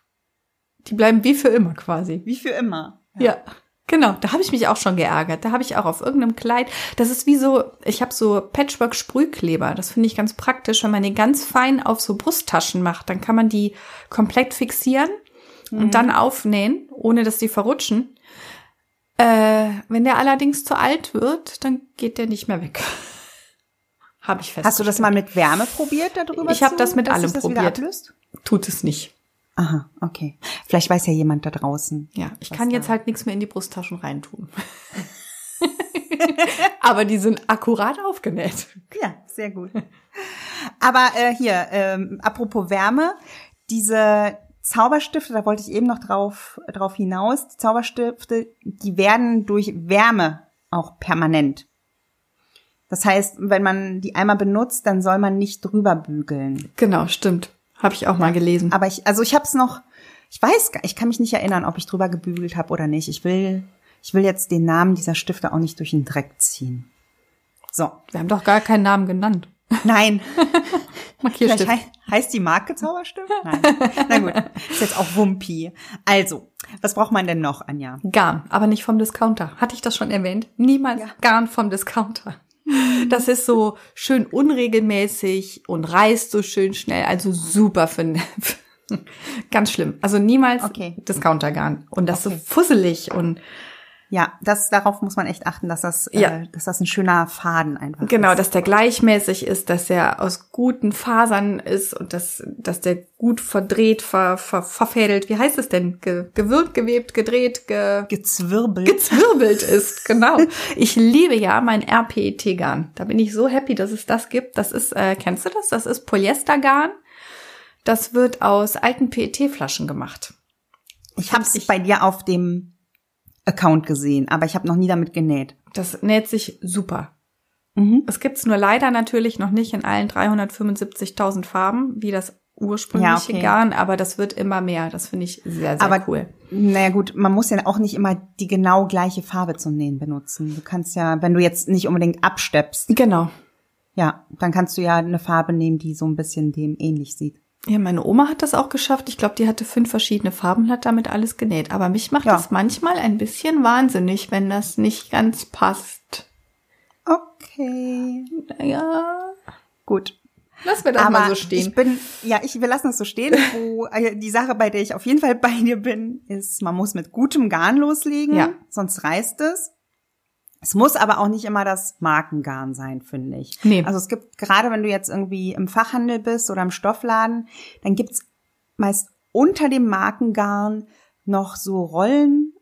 Die bleiben wie für immer quasi. Wie für immer. Ja. ja. Genau, da habe ich mich auch schon geärgert. Da habe ich auch auf irgendeinem Kleid, das ist wie so, ich habe so Patchwork-Sprühkleber. Das finde ich ganz praktisch, wenn man die ganz fein auf so Brusttaschen macht. Dann kann man die komplett fixieren mhm. und dann aufnähen, ohne dass die verrutschen. Äh, wenn der allerdings zu alt wird, dann geht der nicht mehr weg. habe ich festgestellt. Hast du das mal mit Wärme probiert darüber? Ich habe das mit allem probiert. Tut es nicht. Aha, okay. Vielleicht weiß ja jemand da draußen. Ja, ich kann jetzt halt nichts mehr in die Brusttaschen reintun. Aber die sind akkurat aufgenäht. Ja, sehr gut. Aber äh, hier, ähm, apropos Wärme, diese Zauberstifte, da wollte ich eben noch drauf, drauf hinaus, die Zauberstifte, die werden durch Wärme auch permanent. Das heißt, wenn man die einmal benutzt, dann soll man nicht drüber bügeln. Genau, stimmt. Habe ich auch mal gelesen. Aber ich, also ich habe es noch, ich weiß, ich kann mich nicht erinnern, ob ich drüber gebügelt habe oder nicht. Ich will, ich will jetzt den Namen dieser Stifte auch nicht durch den Dreck ziehen. So. Wir haben doch gar keinen Namen genannt. Nein. Markierstift. Vielleicht he heißt die Marke Zauberstift? Nein. Na gut. Ist jetzt auch Wumpi. Also, was braucht man denn noch, Anja? Garn, aber nicht vom Discounter. Hatte ich das schon erwähnt? Niemals ja. Garn vom Discounter. Das ist so schön unregelmäßig und reißt so schön schnell. Also super für, ganz schlimm. Also niemals okay. Discountergarn. Und das okay. so fusselig und ja, das darauf muss man echt achten, dass das, äh, ja. äh, dass das ein schöner Faden einfach genau, ist. dass der gleichmäßig ist, dass er aus guten Fasern ist und dass, dass der gut verdreht, ver, ver, verfädelt. Wie heißt es denn? Ge, gewirkt, gewebt, gedreht, ge, gezwirbelt. Gezwirbelt ist, genau. Ich liebe ja mein RPET-Garn. Da bin ich so happy, dass es das gibt. Das ist, äh, kennst du das? Das ist Polyestergarn. Das wird aus alten PET-Flaschen gemacht. Ich habe es bei dir auf dem Account gesehen, aber ich habe noch nie damit genäht. Das näht sich super. Mhm. Es gibt's nur leider natürlich noch nicht in allen 375.000 Farben, wie das ursprüngliche ja, okay. Garn, aber das wird immer mehr. Das finde ich sehr, sehr aber, cool. Naja gut, man muss ja auch nicht immer die genau gleiche Farbe zum Nähen benutzen. Du kannst ja, wenn du jetzt nicht unbedingt absteppst. Genau. Ja, dann kannst du ja eine Farbe nehmen, die so ein bisschen dem ähnlich sieht. Ja, meine Oma hat das auch geschafft. Ich glaube, die hatte fünf verschiedene Farben, hat damit alles genäht. Aber mich macht ja. das manchmal ein bisschen wahnsinnig, wenn das nicht ganz passt. Okay. Naja. Gut. Lass mir das Aber mal so stehen. Ich bin, ja, ich, wir lassen das so stehen. Wo, äh, die Sache, bei der ich auf jeden Fall bei dir bin, ist, man muss mit gutem Garn loslegen, ja. sonst reißt es. Es muss aber auch nicht immer das Markengarn sein, finde ich. Nee. Also es gibt, gerade wenn du jetzt irgendwie im Fachhandel bist oder im Stoffladen, dann gibt's meist unter dem Markengarn noch so Rollen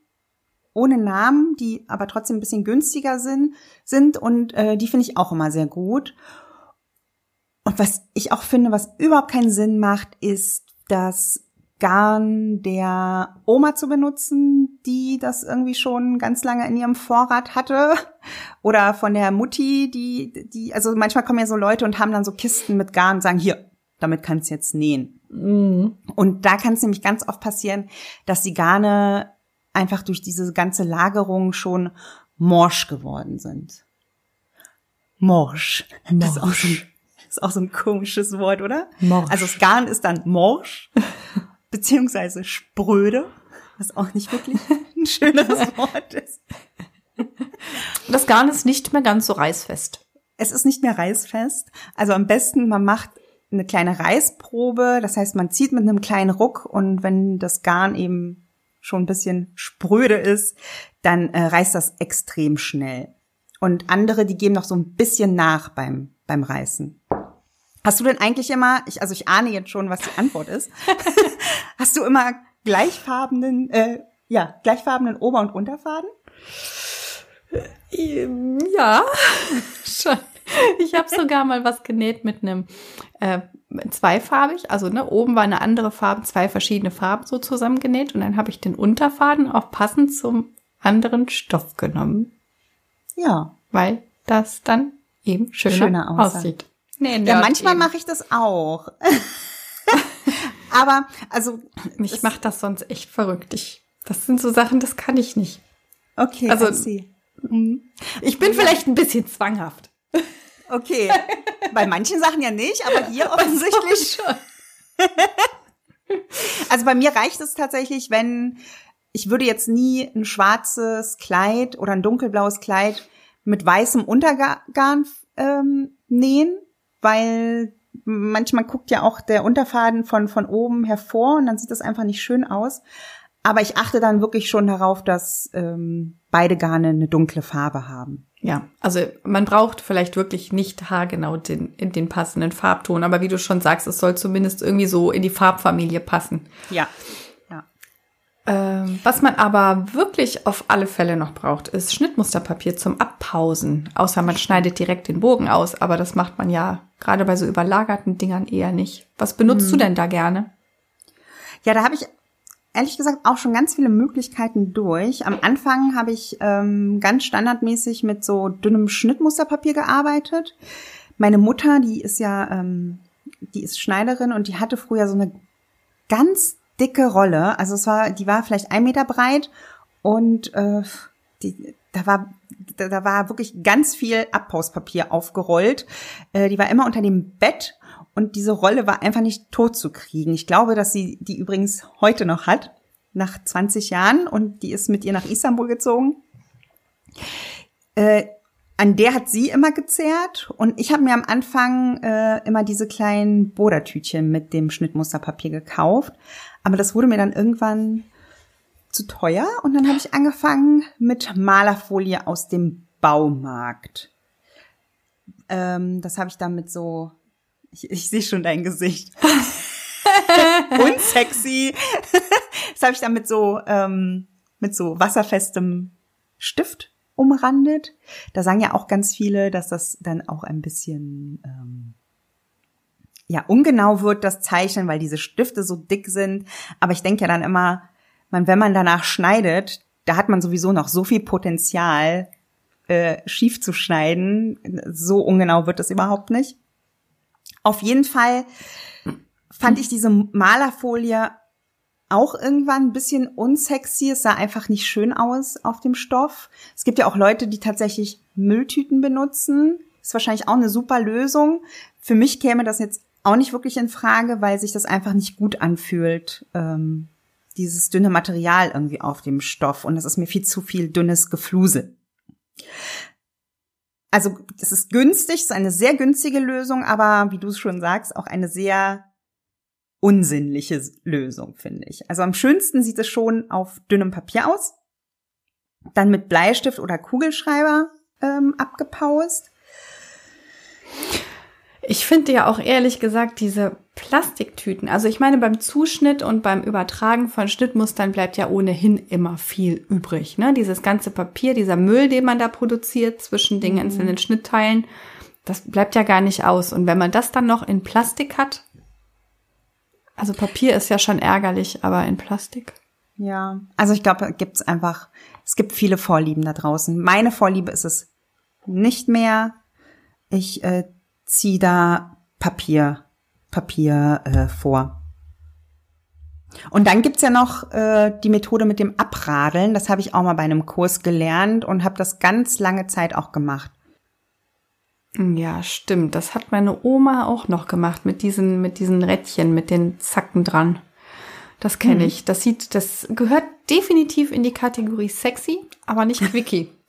ohne Namen, die aber trotzdem ein bisschen günstiger sind, sind und äh, die finde ich auch immer sehr gut. Und was ich auch finde, was überhaupt keinen Sinn macht, ist, dass Garn der Oma zu benutzen, die das irgendwie schon ganz lange in ihrem Vorrat hatte. Oder von der Mutti, die, die, also manchmal kommen ja so Leute und haben dann so Kisten mit Garn und sagen, hier, damit kannst du jetzt nähen. Mhm. Und da kann es nämlich ganz oft passieren, dass die Garne einfach durch diese ganze Lagerung schon morsch geworden sind. Morsch. morsch. Das, ist auch so ein, ist auch so ein komisches Wort, oder? Morsch. Also das Garn ist dann morsch beziehungsweise spröde, was auch nicht wirklich ein schöneres Wort ist. Das Garn ist nicht mehr ganz so reißfest. Es ist nicht mehr reißfest. Also am besten, man macht eine kleine Reißprobe. Das heißt, man zieht mit einem kleinen Ruck und wenn das Garn eben schon ein bisschen spröde ist, dann äh, reißt das extrem schnell. Und andere, die geben noch so ein bisschen nach beim, beim Reißen. Hast du denn eigentlich immer, ich, also ich ahne jetzt schon, was die Antwort ist. Hast du immer gleichfarbenen, äh, ja, gleichfarbenen Ober- und Unterfaden? Ähm, ja, schon. Ich habe sogar mal was genäht mit einem äh, zweifarbig, also ne, oben war eine andere Farbe, zwei verschiedene Farben so zusammengenäht und dann habe ich den Unterfaden auch passend zum anderen Stoff genommen. Ja. Weil das dann eben schöner, schöner aussieht. Nee, ja, manchmal mache ich das auch. Aber also mich macht das sonst echt verrückt. Ich, das sind so Sachen, das kann ich nicht. Okay, also mhm. ich bin vielleicht ein bisschen zwanghaft. Okay, bei manchen Sachen ja nicht, aber hier offensichtlich schon. also bei mir reicht es tatsächlich, wenn ich würde jetzt nie ein schwarzes Kleid oder ein dunkelblaues Kleid mit weißem Untergarn ähm, nähen, weil manchmal guckt ja auch der Unterfaden von, von oben hervor und dann sieht das einfach nicht schön aus. Aber ich achte dann wirklich schon darauf, dass ähm, beide Garne eine dunkle Farbe haben. Ja, also man braucht vielleicht wirklich nicht haargenau den, in den passenden Farbton, aber wie du schon sagst, es soll zumindest irgendwie so in die Farbfamilie passen. Ja. Ähm, was man aber wirklich auf alle Fälle noch braucht, ist Schnittmusterpapier zum Abpausen. Außer man schneidet direkt den Bogen aus, aber das macht man ja gerade bei so überlagerten Dingern eher nicht. Was benutzt hm. du denn da gerne? Ja, da habe ich ehrlich gesagt auch schon ganz viele Möglichkeiten durch. Am Anfang habe ich ähm, ganz standardmäßig mit so dünnem Schnittmusterpapier gearbeitet. Meine Mutter, die ist ja, ähm, die ist Schneiderin und die hatte früher so eine ganz dicke Rolle. Also es war, die war vielleicht ein Meter breit und äh, die, da war da, da war wirklich ganz viel Abpauspapier aufgerollt. Äh, die war immer unter dem Bett und diese Rolle war einfach nicht tot zu kriegen. Ich glaube, dass sie die übrigens heute noch hat, nach 20 Jahren und die ist mit ihr nach Istanbul gezogen. Äh, an der hat sie immer gezehrt und ich habe mir am Anfang äh, immer diese kleinen Bodertütchen mit dem Schnittmusterpapier gekauft. Aber das wurde mir dann irgendwann zu teuer und dann habe ich angefangen mit Malerfolie aus dem Baumarkt. Ähm, das habe ich dann mit so, ich, ich sehe schon dein Gesicht. Unsexy. das habe ich dann mit so, ähm, mit so wasserfestem Stift umrandet. Da sagen ja auch ganz viele, dass das dann auch ein bisschen ähm, ja ungenau wird das Zeichnen, weil diese Stifte so dick sind. Aber ich denke ja dann immer, man, wenn man danach schneidet, da hat man sowieso noch so viel Potenzial, äh, schief zu schneiden. So ungenau wird das überhaupt nicht. Auf jeden Fall fand ich diese Malerfolie auch irgendwann ein bisschen unsexy. Es sah einfach nicht schön aus auf dem Stoff. Es gibt ja auch Leute, die tatsächlich Mülltüten benutzen. Ist wahrscheinlich auch eine super Lösung. Für mich käme das jetzt auch nicht wirklich in Frage, weil sich das einfach nicht gut anfühlt, ähm, dieses dünne Material irgendwie auf dem Stoff. Und das ist mir viel zu viel dünnes Geflusel. Also es ist günstig, es ist eine sehr günstige Lösung, aber wie du es schon sagst, auch eine sehr unsinnliche Lösung, finde ich. Also am schönsten sieht es schon auf dünnem Papier aus, dann mit Bleistift oder Kugelschreiber ähm, abgepaust. Ich finde ja auch ehrlich gesagt diese Plastiktüten, also ich meine beim Zuschnitt und beim Übertragen von Schnittmustern bleibt ja ohnehin immer viel übrig. Ne? Dieses ganze Papier, dieser Müll, den man da produziert zwischen den mhm. einzelnen Schnittteilen, das bleibt ja gar nicht aus. Und wenn man das dann noch in Plastik hat, also Papier ist ja schon ärgerlich, aber in Plastik. Ja, also ich glaube, gibt's einfach, es gibt viele Vorlieben da draußen. Meine Vorliebe ist es nicht mehr. Ich äh, zieh da Papier, Papier äh, vor. Und dann gibt's ja noch äh, die Methode mit dem Abradeln. Das habe ich auch mal bei einem Kurs gelernt und habe das ganz lange Zeit auch gemacht. Ja, stimmt. Das hat meine Oma auch noch gemacht mit diesen, mit diesen Rädchen, mit den Zacken dran. Das kenne hm. ich. Das sieht, das gehört definitiv in die Kategorie sexy, aber nicht quickie.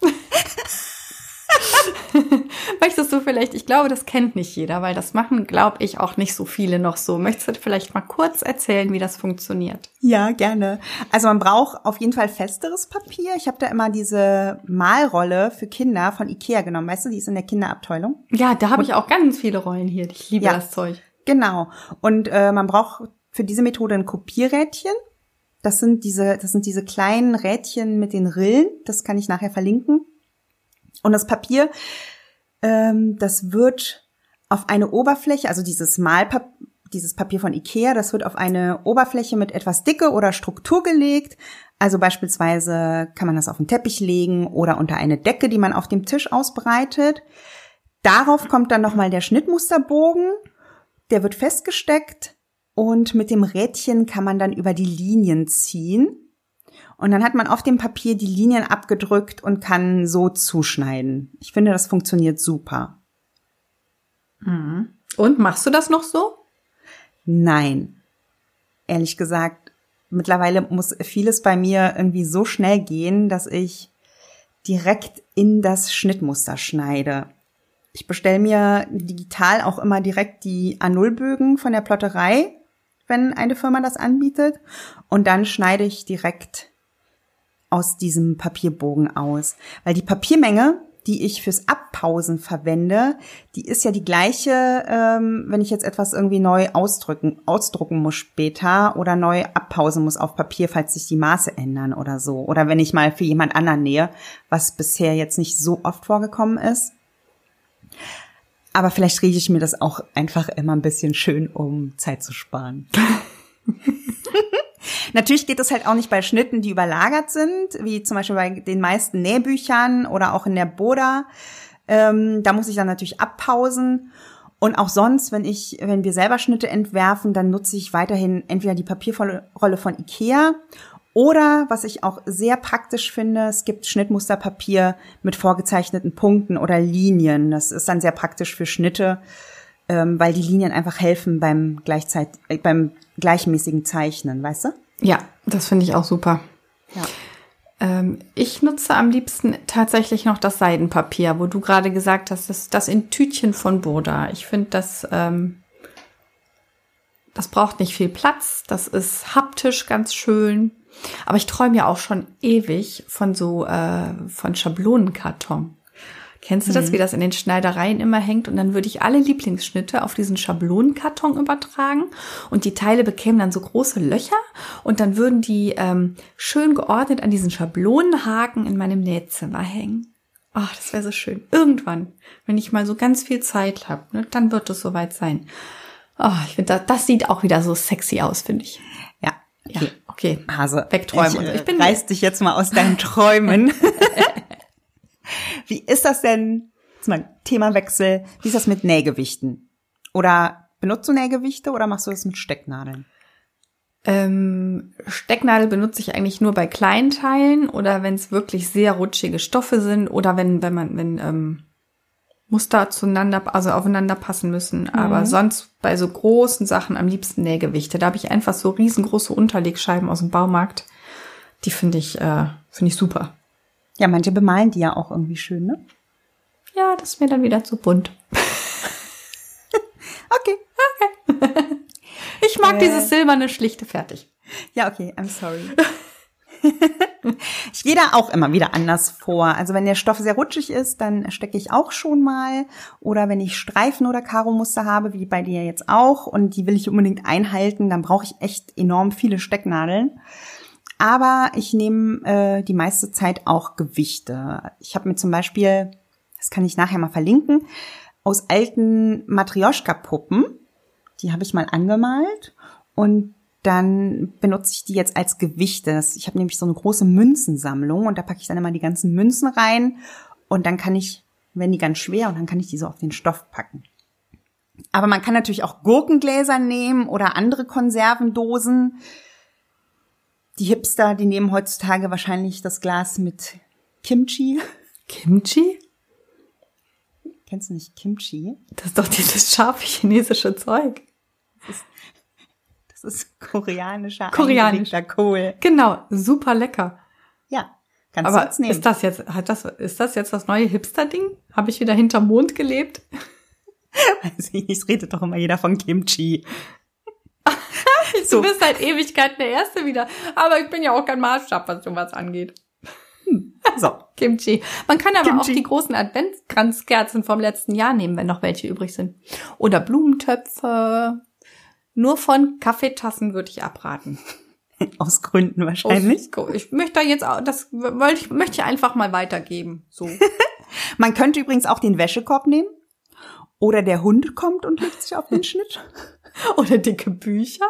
Möchtest du vielleicht, ich glaube, das kennt nicht jeder, weil das machen, glaube ich, auch nicht so viele noch so. Möchtest du vielleicht mal kurz erzählen, wie das funktioniert? Ja, gerne. Also man braucht auf jeden Fall festeres Papier. Ich habe da immer diese Malrolle für Kinder von Ikea genommen. Weißt du, die ist in der Kinderabteilung. Ja, da habe ich auch ganz viele Rollen hier. Ich liebe ja, das Zeug. Genau. Und äh, man braucht für diese Methode ein Kopierrädchen. Das sind diese, das sind diese kleinen Rädchen mit den Rillen. Das kann ich nachher verlinken. Und das Papier Ähm, das wird auf eine Oberfläche, also dieses Malpapier, dieses Papier von Ikea, das wird auf eine Oberfläche mit etwas Dicke oder Struktur gelegt. Also beispielsweise kann man das auf den Teppich legen oder unter eine Decke, die man auf dem Tisch ausbreitet. Darauf kommt dann nochmal der Schnittmusterbogen. Der wird festgesteckt und mit dem Rädchen kann man dann über die Linien ziehen. Und dann hat man auf dem Papier die Linien abgedrückt und kann so zuschneiden. Ich finde, das funktioniert super. Mhm. Und machst du das noch so? Nein. Ehrlich gesagt, mittlerweile muss vieles bei mir irgendwie so schnell gehen, dass ich direkt in das Schnittmuster schneide. Ich bestelle mir digital auch immer direkt die A0-Bögen von der Plotterei, wenn eine Firma das anbietet. Und dann schneide ich direkt aus diesem Papierbogen aus. Weil die Papiermenge die ich fürs Abpausen verwende, die ist ja die gleiche, ähm, wenn ich jetzt etwas irgendwie neu ausdrücken, ausdrucken muss später oder neu abpausen muss auf Papier, falls sich die Maße ändern oder so. Oder wenn ich mal für jemand anderen nähe, was bisher jetzt nicht so oft vorgekommen ist. Aber vielleicht rede ich mir das auch einfach immer ein bisschen schön, um Zeit zu sparen. Natürlich geht es halt auch nicht bei Schnitten, die überlagert sind, wie zum Beispiel bei den meisten Nähbüchern oder auch in der Boda. Ähm, da muss ich dann natürlich abpausen. Und auch sonst, wenn ich, wenn wir selber Schnitte entwerfen, dann nutze ich weiterhin entweder die Papierrolle von Ikea oder was ich auch sehr praktisch finde, es gibt Schnittmusterpapier mit vorgezeichneten Punkten oder Linien. Das ist dann sehr praktisch für Schnitte, ähm, weil die Linien einfach helfen beim gleichzeit, äh, beim gleichmäßigen Zeichnen, weißt du? Ja, das finde ich auch super. Ja. Ähm, ich nutze am liebsten tatsächlich noch das Seidenpapier, wo du gerade gesagt hast, das, das in Tütchen von Burda. Ich finde, das, ähm, das braucht nicht viel Platz. Das ist haptisch ganz schön. Aber ich träume ja auch schon ewig von so äh, von Schablonenkarton. Kennst du das, mhm. wie das in den Schneidereien immer hängt? Und dann würde ich alle Lieblingsschnitte auf diesen Schablonenkarton übertragen und die Teile bekämen dann so große Löcher und dann würden die ähm, schön geordnet an diesen Schablonenhaken in meinem Nähzimmer hängen. Ach, das wäre so schön. Irgendwann, wenn ich mal so ganz viel Zeit habe, ne, dann wird es soweit sein. Oh, ich finde, das, das sieht auch wieder so sexy aus, finde ich. Ja. Okay. Ja, okay. Hase. Wegträumen. Ich, ich bin reiß dich jetzt mal aus deinen Träumen. Wie ist das denn, mal Themawechsel, wie ist das mit Nähgewichten? Oder benutzt du Nähgewichte oder machst du das mit Stecknadeln? Ähm, Stecknadel benutze ich eigentlich nur bei kleinen Teilen oder wenn es wirklich sehr rutschige Stoffe sind oder wenn, wenn man, wenn ähm, Muster zueinander, also aufeinander passen müssen. Mhm. Aber sonst bei so großen Sachen am liebsten Nähgewichte. Da habe ich einfach so riesengroße Unterlegscheiben aus dem Baumarkt. Die finde ich, äh, finde ich super. Ja, manche bemalen die ja auch irgendwie schön, ne? Ja, das ist mir dann wieder zu bunt. okay. Okay. Ich mag äh, dieses silberne schlichte fertig. Ja, okay, I'm sorry. ich gehe da auch immer wieder anders vor. Also wenn der Stoff sehr rutschig ist, dann stecke ich auch schon mal. Oder wenn ich Streifen oder Karo-Muster habe, wie bei dir jetzt auch, und die will ich unbedingt einhalten, dann brauche ich echt enorm viele Stecknadeln. Aber ich nehme äh, die meiste Zeit auch Gewichte. Ich habe mir zum Beispiel, das kann ich nachher mal verlinken, aus alten Matrioschka-Puppen, die habe ich mal angemalt und dann benutze ich die jetzt als Gewichte. Ich habe nämlich so eine große Münzensammlung und da packe ich dann immer die ganzen Münzen rein und dann kann ich, wenn die ganz schwer und dann kann ich die so auf den Stoff packen. Aber man kann natürlich auch Gurkengläser nehmen oder andere Konservendosen die Hipster, die nehmen heutzutage wahrscheinlich das Glas mit Kimchi. Kimchi? Kennst du nicht Kimchi? Das ist doch dieses scharfe chinesische Zeug. Das ist, das ist koreanischer koreanischer Kohl. Genau, super lecker. Ja, kannst Aber du jetzt nehmen. Ist das jetzt, hat das, ist das jetzt das neue Hipster-Ding? Habe ich wieder hinterm Mond gelebt? Weiß ich nicht, es redet doch immer jeder von Kimchi. so. Du bist seit Ewigkeiten der Erste wieder. Aber ich bin ja auch kein Maßstab, was sowas angeht. Hm. So. Kimchi. Man kann aber Kimchi. auch die großen Adventskranzkerzen vom letzten Jahr nehmen, wenn noch welche übrig sind. Oder Blumentöpfe. Nur von Kaffeetassen würde ich abraten. Aus Gründen wahrscheinlich. Aus, ich möchte da jetzt auch, das ich, möchte ich einfach mal weitergeben. So. Man könnte übrigens auch den Wäschekorb nehmen. Oder der Hund kommt und legt sich auf den Schnitt. Oder dicke Bücher.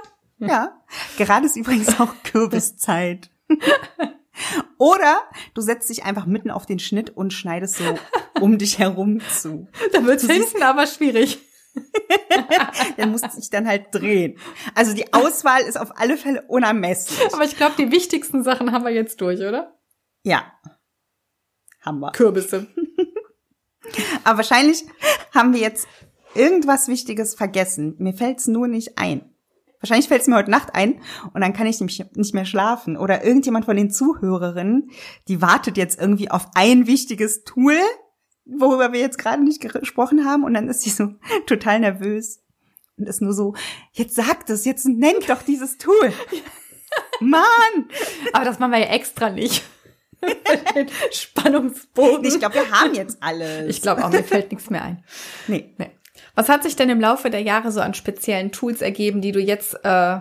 Ja. Gerade ist übrigens auch Kürbiszeit. Oder du setzt dich einfach mitten auf den Schnitt und schneidest so um dich herum zu. Da wird hinten aber schwierig. Der muss sich dann halt drehen. Also die Auswahl ist auf alle Fälle unermesslich. Aber ich glaube, die wichtigsten Sachen haben wir jetzt durch, oder? Ja. Haben wir. Kürbisse. Aber wahrscheinlich haben wir jetzt irgendwas Wichtiges vergessen. Mir fällt es nur nicht ein. Wahrscheinlich fällt es mir heute Nacht ein und dann kann ich nämlich nicht mehr schlafen. Oder irgendjemand von den Zuhörerinnen, die wartet jetzt irgendwie auf ein wichtiges Tool, worüber wir jetzt gerade nicht gesprochen haben. Und dann ist sie so total nervös und ist nur so, jetzt sagt es, jetzt nennt doch dieses Tool. Mann! Aber das machen wir ja extra nicht. Spannungsbogen. Ich glaube, wir haben jetzt alles. Ich glaube auch, mir fällt nichts mehr ein. Nee. Nee. Was hat sich denn im Laufe der Jahre so an speziellen Tools ergeben, die du jetzt äh,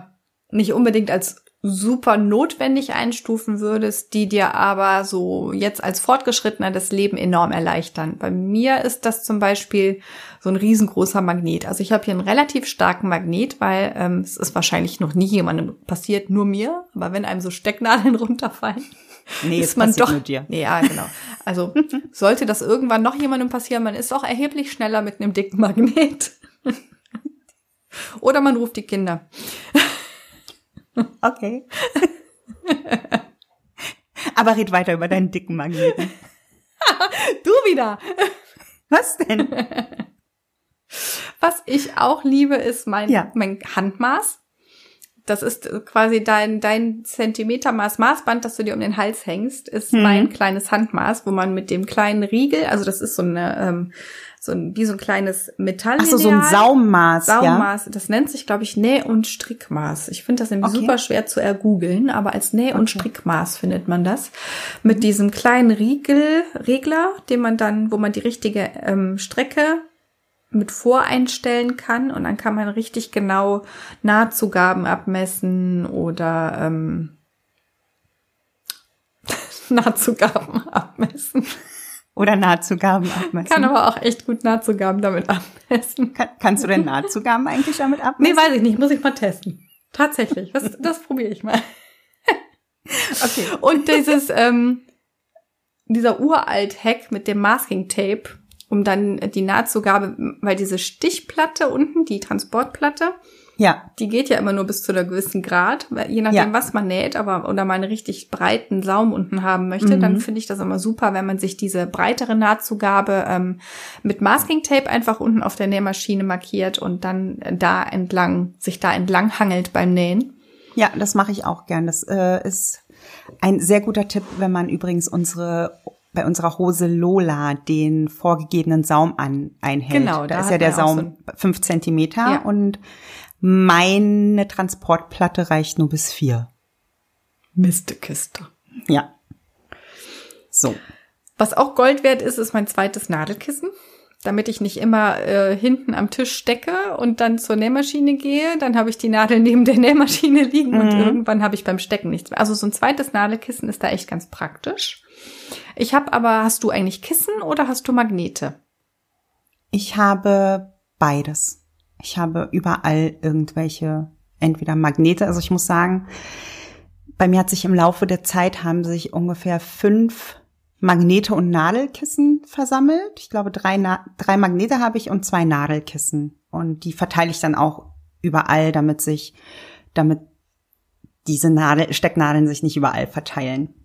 nicht unbedingt als super notwendig einstufen würdest, die dir aber so jetzt als Fortgeschrittener das Leben enorm erleichtern. Bei mir ist das zum Beispiel so ein riesengroßer Magnet. Also ich habe hier einen relativ starken Magnet, weil ähm, es ist wahrscheinlich noch nie jemandem passiert, nur mir. Aber wenn einem so Stecknadeln runterfallen, Nee, ist man doch. nur dir. Ja, genau. Also sollte das irgendwann noch jemandem passieren, man ist auch erheblich schneller mit einem dicken Magnet. Oder man ruft die Kinder. Okay. Aber red weiter über deinen dicken Magneten. Du wieder. Was denn? Was ich auch liebe, ist mein, Ja. mein Handmaß. Das ist quasi dein, dein Zentimetermaß Maßband, das du dir um den Hals hängst, ist Mhm. mein kleines Handmaß, wo man mit dem kleinen Riegel, also das ist so eine, ähm, so ein, wie so ein kleines Metall. Ach so, so ein Saummaß, ja. Saummaß, das nennt sich, glaube ich, Näh- und Strickmaß. Ich finde das nämlich Okay. super schwer zu ergoogeln, aber als Näh- und Okay. Strickmaß findet man das. Mit diesem kleinen Riegel, Regler, den man dann, wo man die richtige ähm, Strecke mit voreinstellen kann und dann kann man richtig genau Nahtzugaben abmessen oder ähm, Nahtzugaben abmessen. Oder Nahtzugaben abmessen. Kann aber auch echt gut Nahtzugaben damit abmessen. Kann, kannst du denn Nahtzugaben eigentlich damit Nee, abmessen? weiß ich nicht, muss ich mal testen. Tatsächlich, das, das probiere ich mal. okay. Und dieses, ähm, dieser uralt Hack mit dem Masking Tape, um dann die Nahtzugabe, weil diese Stichplatte unten, die Transportplatte, Ja, die geht ja immer nur bis zu einer gewissen Grad, je nachdem, Ja. was man näht, aber oder man einen richtig breiten Saum unten haben möchte, Mhm. dann finde ich das immer super, wenn man sich diese breitere Nahtzugabe ähm, mit Masking Tape einfach unten auf der Nähmaschine markiert und dann da entlang, sich da entlang hangelt beim Nähen. ja, das mache ich auch gern. Das äh, ist ein sehr guter Tipp, wenn man übrigens unsere bei unserer Hose Lola den vorgegebenen Saum an, einhält. Genau, da da ist ja der auch so Saum fünf Zentimeter Ja. und meine Transportplatte reicht nur bis vier. Mistekiste. Ja. So. Was auch Gold wert ist, ist mein zweites Nadelkissen. Damit ich nicht immer äh, hinten am Tisch stecke und dann zur Nähmaschine gehe, dann habe ich die Nadel neben der Nähmaschine liegen und irgendwann habe ich beim Stecken nichts mehr. Also so ein zweites Nadelkissen ist da echt ganz praktisch. Ich habe aber, hast du eigentlich Kissen oder hast du Magnete? Ich habe beides. Ich habe überall irgendwelche, entweder Magnete, also ich muss sagen, bei mir hat sich im Laufe der Zeit haben sich ungefähr fünf Magnete und Nadelkissen versammelt. Ich glaube, drei, Na drei Magnete habe ich und zwei Nadelkissen. Und die verteile ich dann auch überall, damit sich, damit diese Nadel, Stecknadeln sich nicht überall verteilen.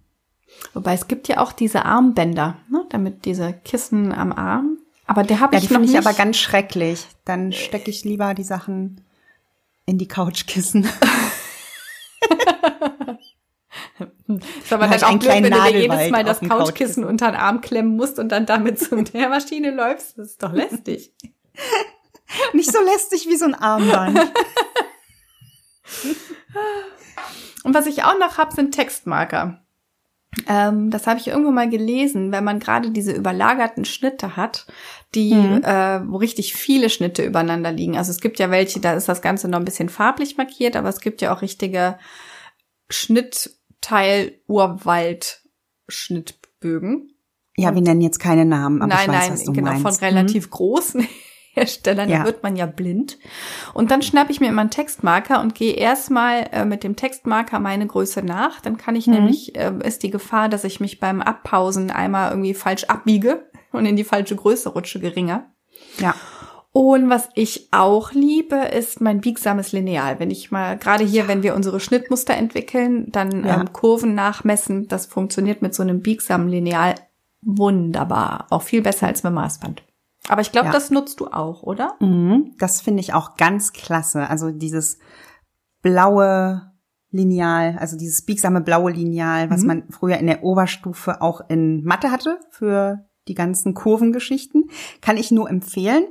Wobei es gibt ja auch diese Armbänder, ne? damit diese Kissen am Arm. Aber der habe Ja, ich die noch finde ich nicht. aber ganz schrecklich. Dann stecke ich lieber die Sachen in die Couchkissen. Ist aber Dann ich auch blöd, wenn du dir jedes Mal das Couchkissen Couchkissen. unter den Arm klemmen musst und dann damit zur Nähmaschine läufst. Das ist doch lästig. Nicht so lästig wie so ein Armband. Und was ich auch noch habe, sind Textmarker. Ähm, das habe ich irgendwo mal gelesen, wenn man gerade diese überlagerten Schnitte hat, die, Mhm. äh, wo richtig viele Schnitte übereinander liegen. Also es gibt ja welche, da ist das Ganze noch ein bisschen farblich markiert, aber es gibt ja auch richtige Schnittteil-Urwald-Schnittbögen. Ja, wir nennen jetzt keine Namen, aber nein, ich weiß, nein, was du genau, meinst. von relativ großen Herstellern, Ja. da wird man ja blind. Und dann schnappe ich mir immer einen Textmarker und gehe erstmal äh, mit dem Textmarker meine Größe nach. Dann kann ich Mhm. nämlich, äh, ist die Gefahr, dass ich mich beim Abpausen einmal irgendwie falsch abbiege und in die falsche Größe rutsche, geringer. Ja. Und was ich auch liebe, ist mein biegsames Lineal. Wenn ich mal, gerade hier, wenn wir unsere Schnittmuster entwickeln, dann Ja. ähm, Kurven nachmessen, das funktioniert mit so einem biegsamen Lineal wunderbar. Auch viel besser als mit Maßband. Aber ich glaube, Ja. das nutzt du auch, oder? Mhm, das finde ich auch ganz klasse. Also dieses blaue Lineal, also dieses biegsame blaue Lineal, was Mhm. man früher in der Oberstufe auch in Mathe hatte für die ganzen Kurvengeschichten, kann ich nur empfehlen.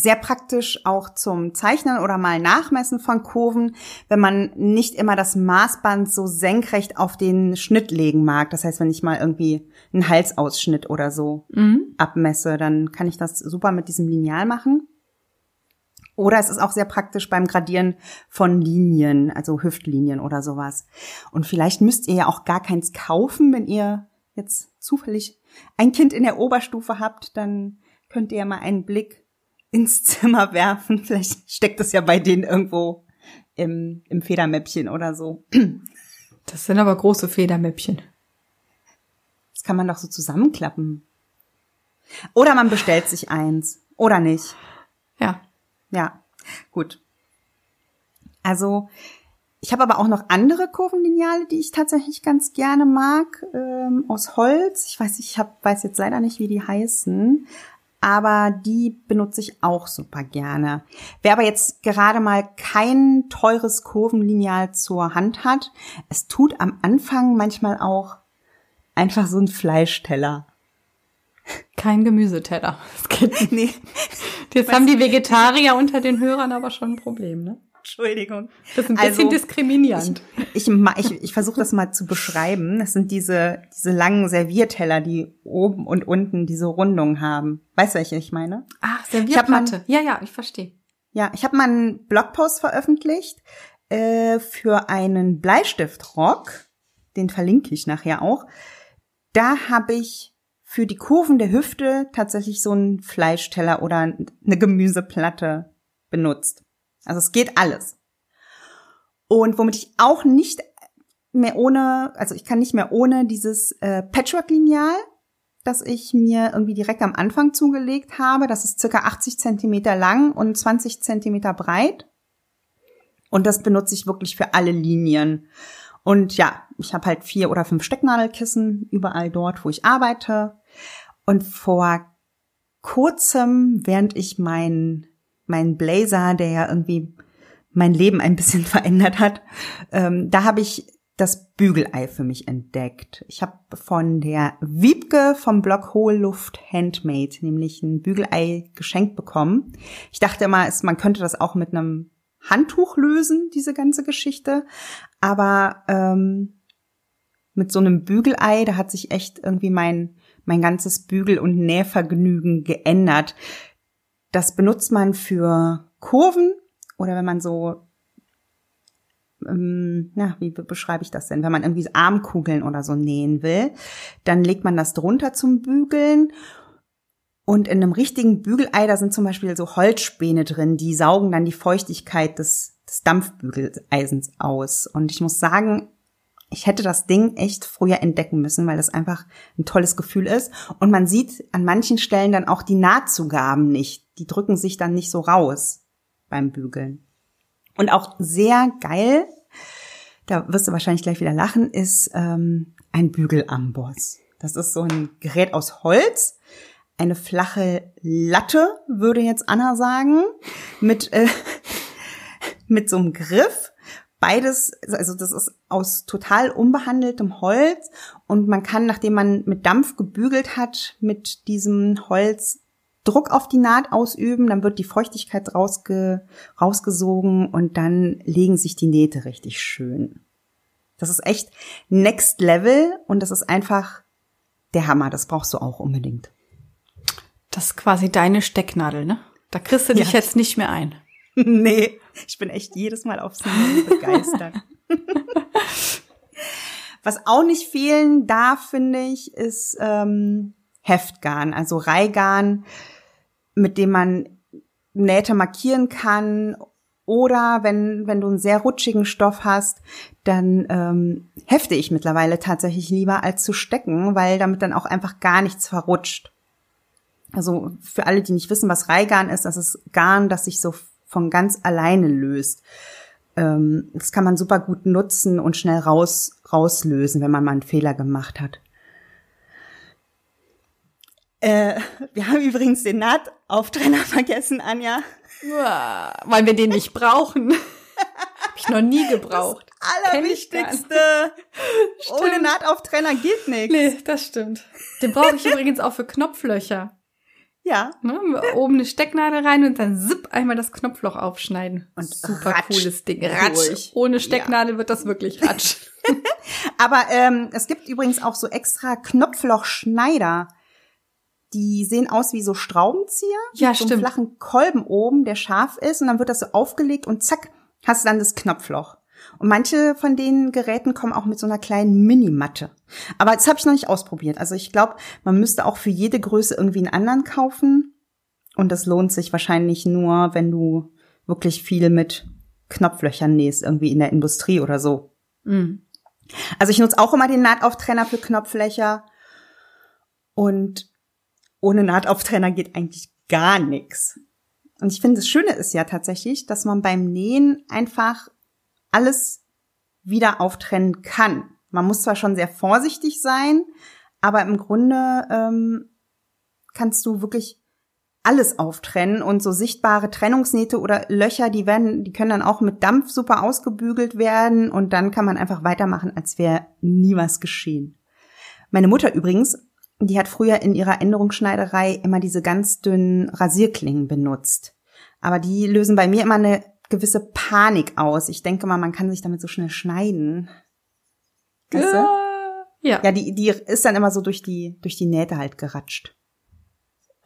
Sehr praktisch auch zum Zeichnen oder mal Nachmessen von Kurven, wenn man nicht immer das Maßband so senkrecht auf den Schnitt legen mag. Das heißt, wenn ich mal irgendwie einen Halsausschnitt oder so Mhm. abmesse, dann kann ich das super mit diesem Lineal machen. Oder es ist auch sehr praktisch beim Gradieren von Linien, also Hüftlinien oder sowas. Und vielleicht müsst ihr ja auch gar keins kaufen, wenn ihr jetzt zufällig ein Kind in der Oberstufe habt, dann könnt ihr ja mal einen Blick ins Zimmer werfen. Vielleicht steckt es ja bei denen irgendwo im, im Federmäppchen oder so. Das sind aber große Federmäppchen. Das kann man doch so zusammenklappen. Oder man bestellt sich eins. Oder nicht. Ja. Ja, gut. Also, ich habe aber auch noch andere Kurvenlineale, die ich tatsächlich ganz gerne mag, ähm, aus Holz. Ich weiß, ich hab, weiß jetzt leider nicht, wie die heißen, aber die benutze ich auch super gerne. Wer aber jetzt gerade mal kein teures Kurvenlineal zur Hand hat, es tut am Anfang manchmal auch einfach so ein Fleischteller. Kein Gemüseteller. Das geht nicht. Nee, Jetzt haben die Vegetarier unter den Hörern aber schon ein Problem, ne? Entschuldigung. Das ist ein bisschen Also, diskriminierend. Ich, ma- ich, ich versuche das mal zu beschreiben. Das sind diese, diese langen Servierteller, die oben und unten diese Rundung haben. Weißt du, welche ich meine? Ach, Ich mal- Servierplatte. Ja, ja, ich verstehe. Ja, ich habe mal einen Blogpost veröffentlicht äh, für einen Bleistiftrock. Den verlinke ich nachher auch. Da habe ich für die Kurven der Hüfte tatsächlich so einen Fleischteller oder eine Gemüseplatte benutzt. Also es geht alles. Und womit ich auch nicht mehr ohne, also ich kann nicht mehr ohne dieses äh, Patchwork-Lineal, das ich mir irgendwie direkt am Anfang zugelegt habe. Das ist circa 80 Zentimeter lang und 20 Zentimeter breit. Und das benutze ich wirklich für alle Linien. Und ja, ich habe halt vier oder fünf Stecknadelkissen überall dort, wo ich arbeite. Und vor kurzem, während ich mein, mein Blazer, der ja irgendwie mein Leben ein bisschen verändert hat, ähm, da habe ich das Bügelei für mich entdeckt. Ich habe von der Wiebke vom Blog Hohe Luft Handmade nämlich ein Bügelei geschenkt bekommen. Ich dachte immer, man könnte das auch mit einem Handtuch lösen, diese ganze Geschichte. Aber ähm, mit so einem Bügelei, da hat sich echt irgendwie mein, mein ganzes Bügel- und Nähvergnügen geändert. Das benutzt man für Kurven oder wenn man so, ähm, na, wie be- beschreibe ich das denn? Wenn man irgendwie Armkugeln oder so nähen will, dann legt man das drunter zum Bügeln. Und in einem richtigen Bügelei, da sind zum Beispiel so Holzspäne drin, die saugen dann die Feuchtigkeit des, des Dampfbügeleisens aus. Und ich muss sagen, ich hätte das Ding echt früher entdecken müssen, weil das einfach ein tolles Gefühl ist. Und man sieht an manchen Stellen dann auch die Nahtzugaben nicht. Die drücken sich dann nicht so raus beim Bügeln. Und auch sehr geil, da wirst du wahrscheinlich gleich wieder lachen, ist ähm, ein Bügelamboss. Das ist so ein Gerät aus Holz, eine flache Latte, würde jetzt Anna sagen, mit, äh, mit so einem Griff. Beides, also das ist aus total unbehandeltem Holz und man kann, nachdem man mit Dampf gebügelt hat, mit diesem Holz Druck auf die Naht ausüben, dann wird die Feuchtigkeit rausge, rausgesogen und dann legen sich die Nähte richtig schön. Das ist echt Next Level und das ist einfach der Hammer. Das brauchst du auch unbedingt. Das ist quasi deine Stecknadel, ne? Da kriegst du dich Ja. jetzt nicht mehr ein. nee, ich bin echt jedes Mal aufs Neue begeistert. Was auch nicht fehlen darf, finde ich, ist ähm, Heftgarn, also Reihgarn, mit dem man Nähte markieren kann. Oder wenn, wenn du einen sehr rutschigen Stoff hast, dann ähm, hefte ich mittlerweile tatsächlich lieber als zu stecken, weil damit dann auch einfach gar nichts verrutscht. Also für alle, die nicht wissen, was Reihgarn ist, das ist Garn, das sich so von ganz alleine löst. Ähm, das kann man super gut nutzen und schnell raus, rauslösen, wenn man mal einen Fehler gemacht hat. Äh, wir haben übrigens den Nahtauftrenner vergessen, Anja. Ja, weil wir den nicht brauchen. Hab ich noch nie gebraucht. Das Allerwichtigste. Ohne Nahtauftrenner geht nichts. Nee, das stimmt. Den brauche ich übrigens auch für Knopflöcher. Ja. Ne? Oben eine Stecknadel rein und dann zip einmal das Knopfloch aufschneiden. Und super ratsch cooles Ding. Ratsch. durch. Ohne Stecknadel wird das wirklich ratsch. Aber ähm, es gibt übrigens auch so extra Knopflochschneider. Die sehen aus wie so Schraubenzieher. Ja, mit so einem stimmt. flachen Kolben oben, der scharf ist. Und dann wird das so aufgelegt und zack, hast du dann das Knopfloch. Und manche von den Geräten kommen auch mit so einer kleinen Minimatte. Aber das habe ich noch nicht ausprobiert. Also ich glaube, man müsste auch für jede Größe irgendwie einen anderen kaufen. Und das lohnt sich wahrscheinlich nur, wenn du wirklich viel mit Knopflöchern nähst, irgendwie in der Industrie oder so. Mhm. Also ich nutze auch immer den Nahtauftrenner für Knopflöcher. Und ohne Nahtauftrenner geht eigentlich gar nichts. Und ich finde, das Schöne ist ja tatsächlich, dass man beim Nähen einfach alles wieder auftrennen kann. Man muss zwar schon sehr vorsichtig sein, aber im Grunde ähm, kannst du wirklich alles auftrennen und so sichtbare Trennungsnähte oder Löcher, die werden, die können dann auch mit Dampf super ausgebügelt werden und dann kann man einfach weitermachen, als wäre nie was geschehen. Meine Mutter übrigens, die hat früher in ihrer Änderungsschneiderei immer diese ganz dünnen Rasierklingen benutzt. Aber die lösen bei mir immer eine gewisse Panik aus. Ich denke mal, man kann sich damit so schnell schneiden. Weißt du? Ja. ja. Ja, die, die ist dann immer so durch die, durch die Nähte halt geratscht.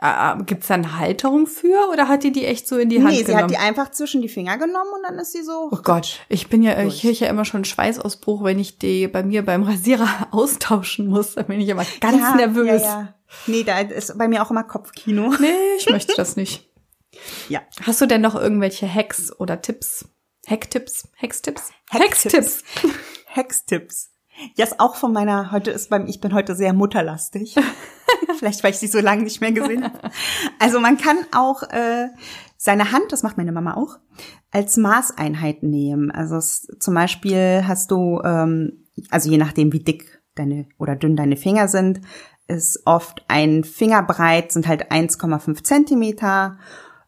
Ah, Gibt's da eine Halterung für oder hat die die echt so in die Hand nee, sie genommen? hat die einfach zwischen die Finger genommen und dann ist sie so. Oh Gott, ich bin ja, Durch. ich kriege ja immer schon Schweißausbruch, wenn ich die bei mir beim Rasierer austauschen muss. Da bin ich immer ganz ja, nervös. Ja, ja. Nee, da ist bei mir auch immer Kopfkino. Nee, ich möchte das nicht. Ja. Hast du denn noch irgendwelche Hacks oder Tipps? Hacktipps? Hextipps? Hacktipps. Hextipps. Ja, ist auch von meiner, heute ist beim, ich bin heute sehr mutterlastig. Vielleicht, weil ich sie so lange nicht mehr gesehen habe. Also man kann auch äh, seine Hand, das macht meine Mama auch, als Maßeinheit nehmen. Also es, zum Beispiel hast du, ähm, also je nachdem, wie dick deine oder dünn deine Finger sind, ist oft ein Fingerbreit, sind halt 1,5 Zentimeter.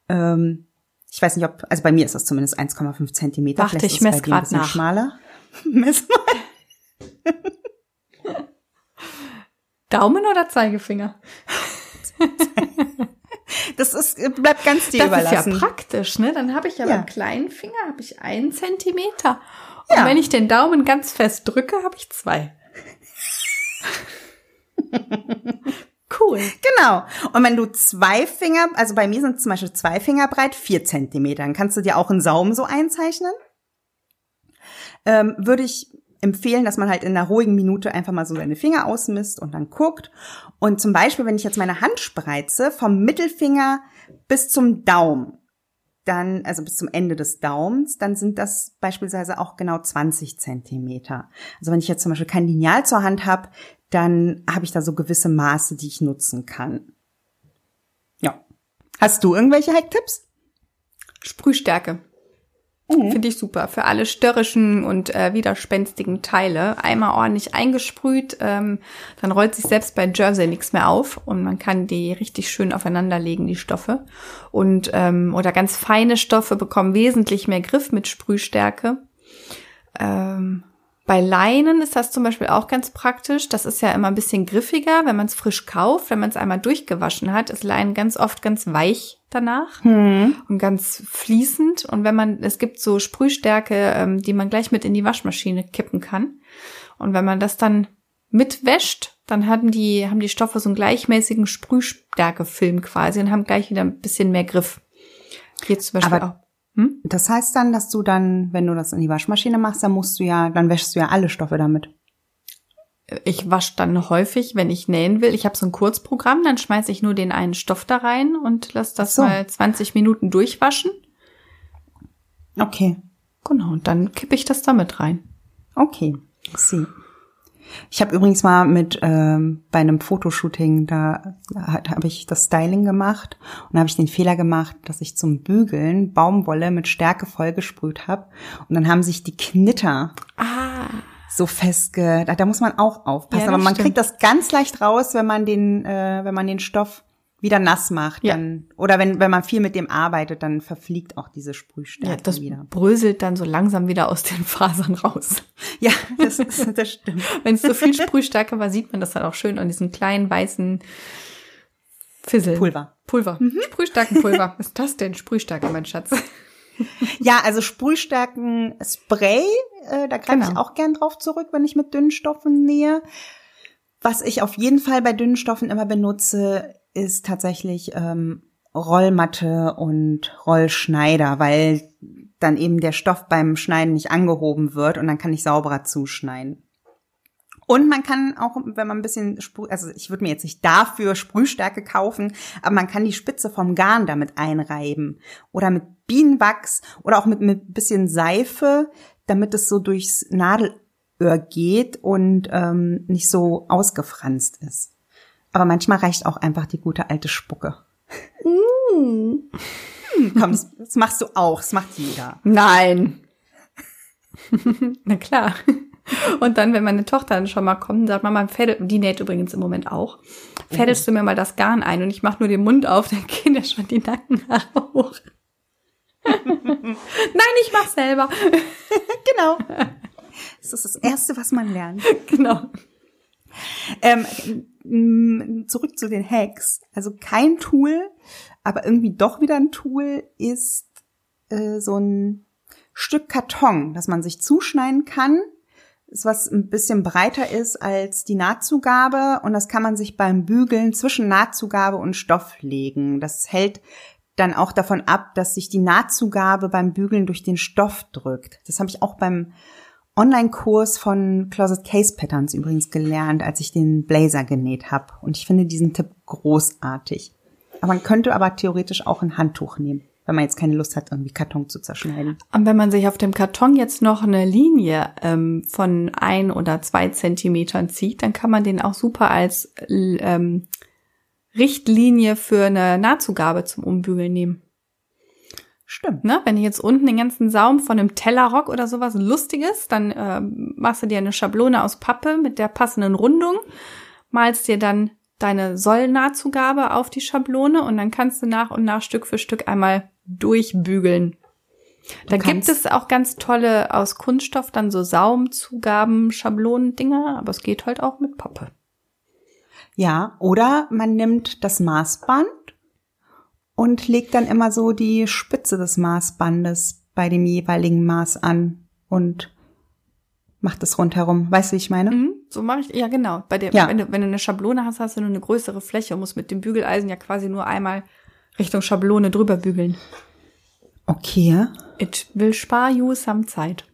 Ähm, ich weiß nicht, ob, also bei mir ist das zumindest 1,5 Zentimeter. Warte, Vielleicht ich ist es mess bei dir ein grad bisschen nach. Schmaler. Mess mal. Daumen oder Zeigefinger? Das ist, bleibt ganz dir Das überlassen. ist ja praktisch, ne? Dann habe ich ja, Ja. beim kleinen Finger habe ich einen Zentimeter. Und Ja. wenn ich den Daumen ganz fest drücke, habe ich zwei. cool. Genau. Und wenn du zwei Finger, also bei mir sind zum Beispiel zwei Finger breit, vier Zentimeter, dann kannst du dir auch einen Saum so einzeichnen. Ähm, würde ich empfehlen, dass man halt in einer ruhigen Minute einfach mal so seine Finger ausmisst und dann guckt. Und zum Beispiel, wenn ich jetzt meine Hand spreize, vom Mittelfinger bis zum Daumen, dann, also bis zum Ende des Daumens, dann sind das beispielsweise auch genau 20 Zentimeter. Also wenn ich jetzt zum Beispiel kein Lineal zur Hand habe, dann habe ich da so gewisse Maße, die ich nutzen kann. Ja. Hast du irgendwelche Hacktipps? Sprühstärke. Mhm. Finde ich super. Für alle störrischen und äh, widerspenstigen Teile. Einmal ordentlich eingesprüht, ähm, dann rollt sich selbst bei Jersey nichts mehr auf und man kann die richtig schön aufeinanderlegen, die Stoffe. Und ähm, oder ganz feine Stoffe bekommen wesentlich mehr Griff mit Sprühstärke. Ähm, bei Leinen ist das zum Beispiel auch ganz praktisch. Das ist ja immer ein bisschen griffiger, wenn man es frisch kauft. Wenn man es einmal durchgewaschen hat, ist Leinen ganz oft ganz weich danach und ganz fließend. Und wenn man, es gibt so Sprühstärke, ähm, die man gleich mit in die Waschmaschine kippen kann. Und wenn man das dann mitwäscht, dann haben die, haben die Stoffe so einen gleichmäßigen Sprühstärkefilm quasi und haben gleich wieder ein bisschen mehr Griff. Geht zum Beispiel Aber- auch. Hm? Das heißt dann, dass du dann, wenn du das in die Waschmaschine machst, dann musst du ja, dann wäschst du ja alle Stoffe damit. ich wasche dann häufig, wenn ich nähen will. Ich habe so ein Kurzprogramm, dann schmeiße ich nur den einen Stoff da rein und lasse das so. mal 20 Minuten durchwaschen. Okay. Genau, und dann kippe ich das da mit rein. Okay. Sie. Ich habe übrigens mal mit ähm, bei einem Fotoshooting, da habe ich das Styling gemacht und da habe ich den Fehler gemacht, dass ich zum Bügeln Baumwolle mit Stärke vollgesprüht habe und dann haben sich die Knitter Ah. so festge. Da, da muss man auch aufpassen, Ja, aber man stimmt. kriegt das ganz leicht raus, wenn man den, äh, wenn man den Stoff wieder nass macht, Ja. dann oder wenn wenn man viel mit dem arbeitet, dann verfliegt auch diese Sprühstärke Ja, das wieder. bröselt dann so langsam wieder aus den Fasern raus. Ja, das, das stimmt. Wenn es so viel Sprühstärke war, sieht man das dann auch schön an diesen kleinen weißen Fissel. Pulver. Pulver. Sprühstärkenpulver. Was ist das denn? Sprühstärke, mein Schatz. Ja, also Sprühstärken-Spray, äh, da greife ich Genau. auch gern drauf zurück, wenn ich mit dünnen Stoffen nähe. Was ich auf jeden Fall bei dünnen Stoffen immer benutze, ist tatsächlich ähm, Rollmatte und Rollschneider, weil dann eben der Stoff beim Schneiden nicht angehoben wird und dann kann ich sauberer zuschneiden. Und man kann auch, wenn man ein bisschen, Sprüh, also ich würde mir jetzt nicht dafür Sprühstärke kaufen, aber man kann die Spitze vom Garn damit einreiben oder mit Bienenwachs oder auch mit mit ein bisschen Seife, damit es so durchs Nadelöhr geht und ähm, nicht so ausgefranst ist. Aber manchmal reicht auch einfach die gute alte Spucke. Hm, Komm, das, das machst du auch, das macht jeder. Nein. Na klar. Und dann, wenn meine Tochter dann schon mal kommt, sagt Mama, fädel, die näht übrigens im Moment auch, fädelst du mir mal das Garn ein und ich mache nur den Mund auf, dann gehen ja schon die Nackenhaare hoch. Nein, ich mach selber. Genau. Das ist das Erste, was man lernt. genau. Ähm, zurück zu den Hacks. Also kein Tool, aber irgendwie doch wieder ein Tool ist äh, so ein Stück Karton, das man sich zuschneiden kann. Ist was ein bisschen breiter ist als die Nahtzugabe und das kann man sich beim Bügeln zwischen Nahtzugabe und Stoff legen. Das hält dann auch davon ab, dass sich die Nahtzugabe beim Bügeln durch den Stoff drückt. Das habe ich auch beim Online-Kurs von Closet Case Patterns übrigens gelernt, als ich den Blazer genäht habe. Und ich finde diesen Tipp großartig. Aber man könnte aber theoretisch auch ein Handtuch nehmen, wenn man jetzt keine Lust hat, irgendwie Karton zu zerschneiden. Und wenn man sich auf dem Karton jetzt noch eine Linie ähm, von ein oder zwei Zentimetern zieht, dann kann man den auch super als ähm, Richtlinie für eine Nahtzugabe zum Umbügeln nehmen. Stimmt. Ne? Wenn du jetzt unten den ganzen Saum von einem Tellerrock oder sowas Lustiges, dann ähm, machst du dir eine Schablone aus Pappe mit der passenden Rundung, malst dir dann deine Sollnahtzugabe auf die Schablone und dann kannst du nach und nach Stück für Stück einmal durchbügeln. Da gibt es auch ganz tolle aus Kunststoff dann so Saumzugaben, Schablonendinger, aber es geht halt auch mit Pappe. Ja, oder man nimmt das Maßband und legt dann immer so die Spitze des Maßbandes bei dem jeweiligen Maß an und macht es rundherum. Weißt du, wie ich meine? Mhm, so mache ich, ja genau. Bei der, Ja. wenn, du, wenn du eine Schablone hast, hast du nur eine größere Fläche und musst mit dem Bügeleisen ja quasi nur einmal Richtung Schablone drüber bügeln. Okay. It will spare you some Zeit.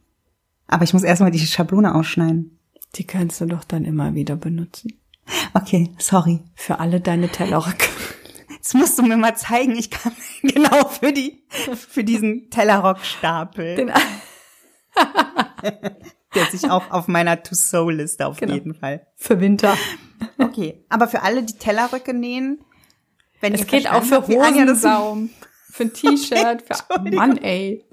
Aber ich muss erstmal die Schablone ausschneiden. Die kannst du doch dann immer wieder benutzen. Okay, sorry. Für alle deine Tellerröcke. Jetzt musst du mir mal zeigen, ich kann genau für die, für diesen Tellerrock-Stapel, Den, der sich auch auf meiner To-So-Liste auf Genau. jeden Fall. für Winter. Okay, aber für alle, die Tellerröcke nähen, wenn Es geht auch für Hosensaum, für ein T-Shirt, für Entschuldigung. Mann, ey.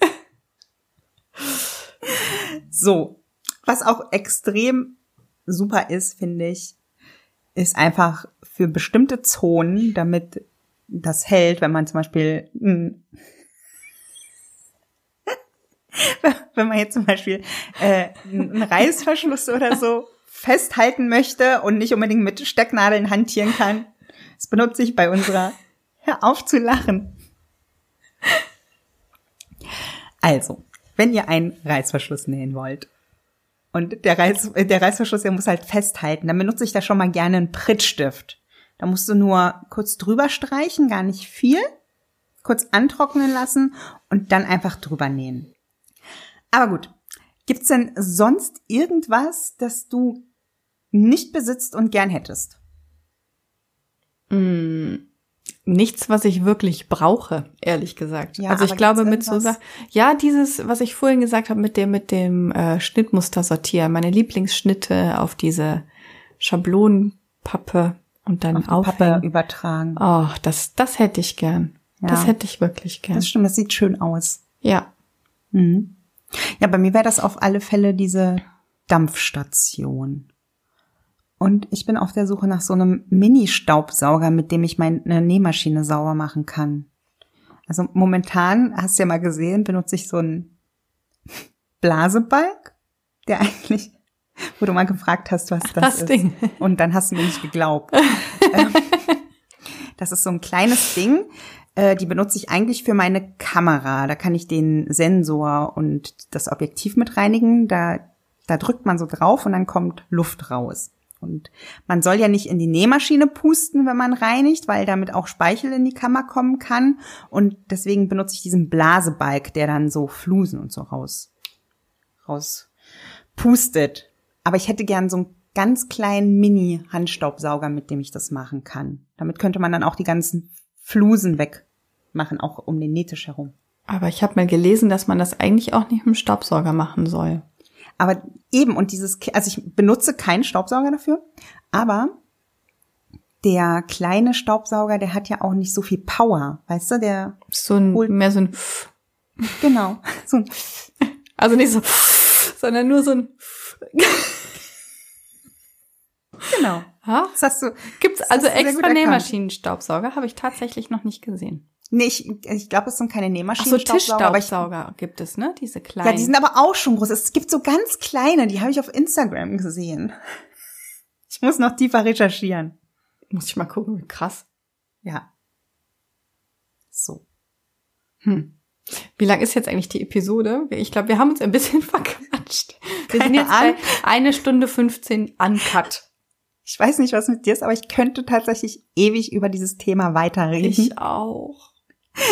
So, was auch extrem super ist, finde ich, ist einfach für bestimmte Zonen, damit das hält, wenn man zum Beispiel, mh, wenn man jetzt zum Beispiel äh, einen Reißverschluss oder so festhalten möchte und nicht unbedingt mit Stecknadeln hantieren kann. Das benutze ich bei unserer Hör auf zu lachen. Also, wenn ihr einen Reißverschluss nähen wollt und der, Reiß, der Reißverschluss, der muss halt festhalten, dann benutze ich da schon mal gerne einen Prittstift. Da musst du nur kurz drüber streichen, gar nicht viel, kurz antrocknen lassen und dann einfach drüber nähen. Aber gut, gibt's denn sonst irgendwas, das du nicht besitzt und gern hättest? Mm, nichts, was ich wirklich brauche, ehrlich gesagt. Ja, also ich glaube mit so? Sachen, ja, dieses, was ich vorhin gesagt habe mit dem mit dem äh, Schnittmuster sortieren, meine Lieblingsschnitte auf diese Schablonenpappe und dann Auf Pappe übertragen. Oh, das das hätte ich gern. Das Ja. hätte ich wirklich gern. Das stimmt, das sieht schön aus. Ja. Mhm. Ja, bei mir wäre das auf alle Fälle diese Dampfstation. Und ich bin auf der Suche nach so einem Mini-Staubsauger, mit dem ich meine Nähmaschine sauber machen kann. Also momentan, hast du ja mal gesehen, benutze ich so einen Blasebalg, der eigentlich, wo du mal gefragt hast, was das, das ist. Ding. Und dann hast du mir nicht geglaubt. Das ist so ein kleines Ding. Äh, Die benutze ich eigentlich für meine Kamera. Da kann ich den Sensor und das Objektiv mit reinigen. Da, da drückt man so drauf und dann kommt Luft raus. Und man soll ja nicht in die Nähmaschine pusten, wenn man reinigt, weil damit auch Speichel in die Kammer kommen kann. Und deswegen benutze ich diesen Blasebalg, der dann so Flusen und so raus, raus pustet. Aber ich hätte gern so einen ganz kleinen Mini-Handstaubsauger, mit dem ich das machen kann. Damit könnte man dann auch die ganzen Flusen wegmachen, auch um den Nähtisch herum. Aber ich habe mal gelesen, dass man das eigentlich auch nicht mit dem Staubsauger machen soll. Aber eben, und dieses, also ich benutze keinen Staubsauger dafür, aber der kleine Staubsauger, der hat ja auch nicht so viel Power, weißt du, der, So ein, Hol- mehr so ein, genau, so ein, also nicht so, sondern nur so ein, genau. ha? Das hast du, Gibt's Das also extra. Nähmaschinenstaubsauger? Habe ich tatsächlich noch nicht gesehen. nee, ich, ich glaube, es sind keine Ach so, Nähmaschinen-Staubsauger, aber ich, Tischstaubsauger gibt es, ne? Diese kleinen. ja, die sind aber auch schon groß. Es gibt so ganz kleine, die habe ich auf Instagram gesehen. Ich muss noch tiefer recherchieren. Muss ich mal gucken, wie krass. Ja. So. Hm. Wie lang ist jetzt eigentlich die Episode? Ich glaube, wir haben uns ein bisschen verquatscht. Wir sind Keine jetzt bei eine Stunde 15 uncut. Ich weiß nicht, was mit dir ist, aber ich könnte tatsächlich ewig über dieses Thema weiterreden. Ich auch.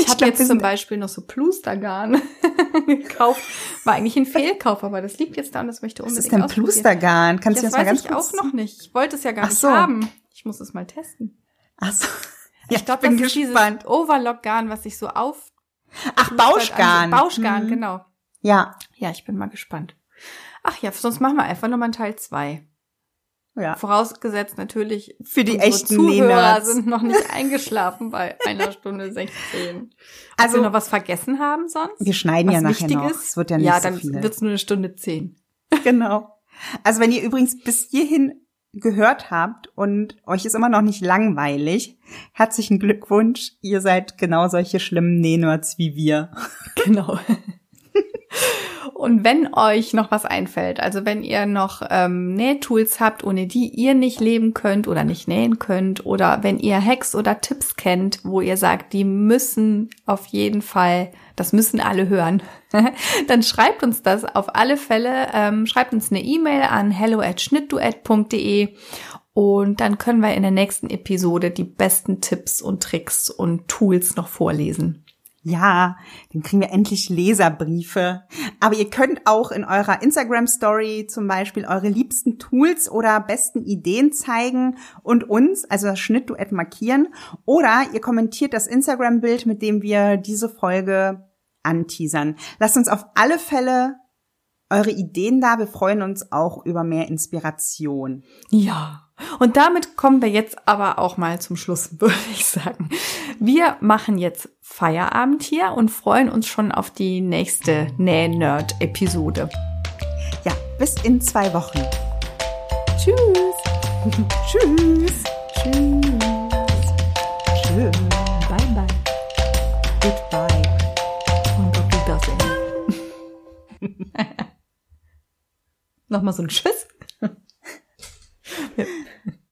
Ich habe jetzt zum sind- Beispiel noch so Plustergarn gekauft. War eigentlich ein Fehlkauf, aber das liegt jetzt da und das möchte ich was unbedingt ist denn. Plustergarn? Kannst du das das mal weiß ganz ich kurz auch noch nicht. Ich wollte es ja gar Ach nicht so. haben. Ich muss es mal testen. Ach so. Ja, ich glaube, das bin ist gespannt. dieses Overlock-Garn, was sich so auf... Ach, Bauschgarn. Also Bauschgarn, Mhm. genau. Ja. Ja, ich bin mal gespannt. Ach ja, sonst machen wir einfach nochmal einen Teil zwei. Ja. Vorausgesetzt natürlich, Für die echten Zuhörer Nähnerds. sind noch nicht eingeschlafen bei einer Stunde 16. Also Also- wir noch was vergessen haben sonst? Wir schneiden was ja nachher noch. Es wird ja nicht ja, so dann viel. wird's nur eine Stunde zehn. Genau. Also wenn ihr übrigens bis hierhin gehört habt und euch ist immer noch nicht langweilig, herzlichen Glückwunsch. Ihr seid genau solche schlimmen Nähnerds wie wir. Genau. Und wenn euch noch was einfällt, also wenn ihr noch ähm, Nähtools habt, ohne die ihr nicht leben könnt oder nicht nähen könnt, oder wenn ihr Hacks oder Tipps kennt, wo ihr sagt, die müssen auf jeden Fall, das müssen alle hören, dann schreibt uns das auf alle Fälle. Ähm, schreibt uns eine E-Mail an hello at schnittduett.de und dann können wir in der nächsten Episode die besten Tipps und Tricks und Tools noch vorlesen. Ja, dann kriegen wir endlich Leserbriefe. Aber ihr könnt auch in eurer Instagram-Story zum Beispiel eure liebsten Tools oder besten Ideen zeigen und uns, also das Schnittduett markieren. Oder ihr kommentiert das Instagram-Bild, mit dem wir diese Folge anteasern. Lasst uns auf alle Fälle eure Ideen da. Wir freuen uns auch über mehr Inspiration. Ja. Und damit kommen wir jetzt aber auch mal zum Schluss, würde ich sagen. Wir machen jetzt Feierabend hier und freuen uns schon auf die nächste Näh-Nerd-Episode. Ja, bis in zwei Wochen. Tschüss. Tschüss. Tschüss. Tschüss. Bye, bye. Goodbye. Und auf Wiedersehen. Nochmal so ein Tschüss. yep.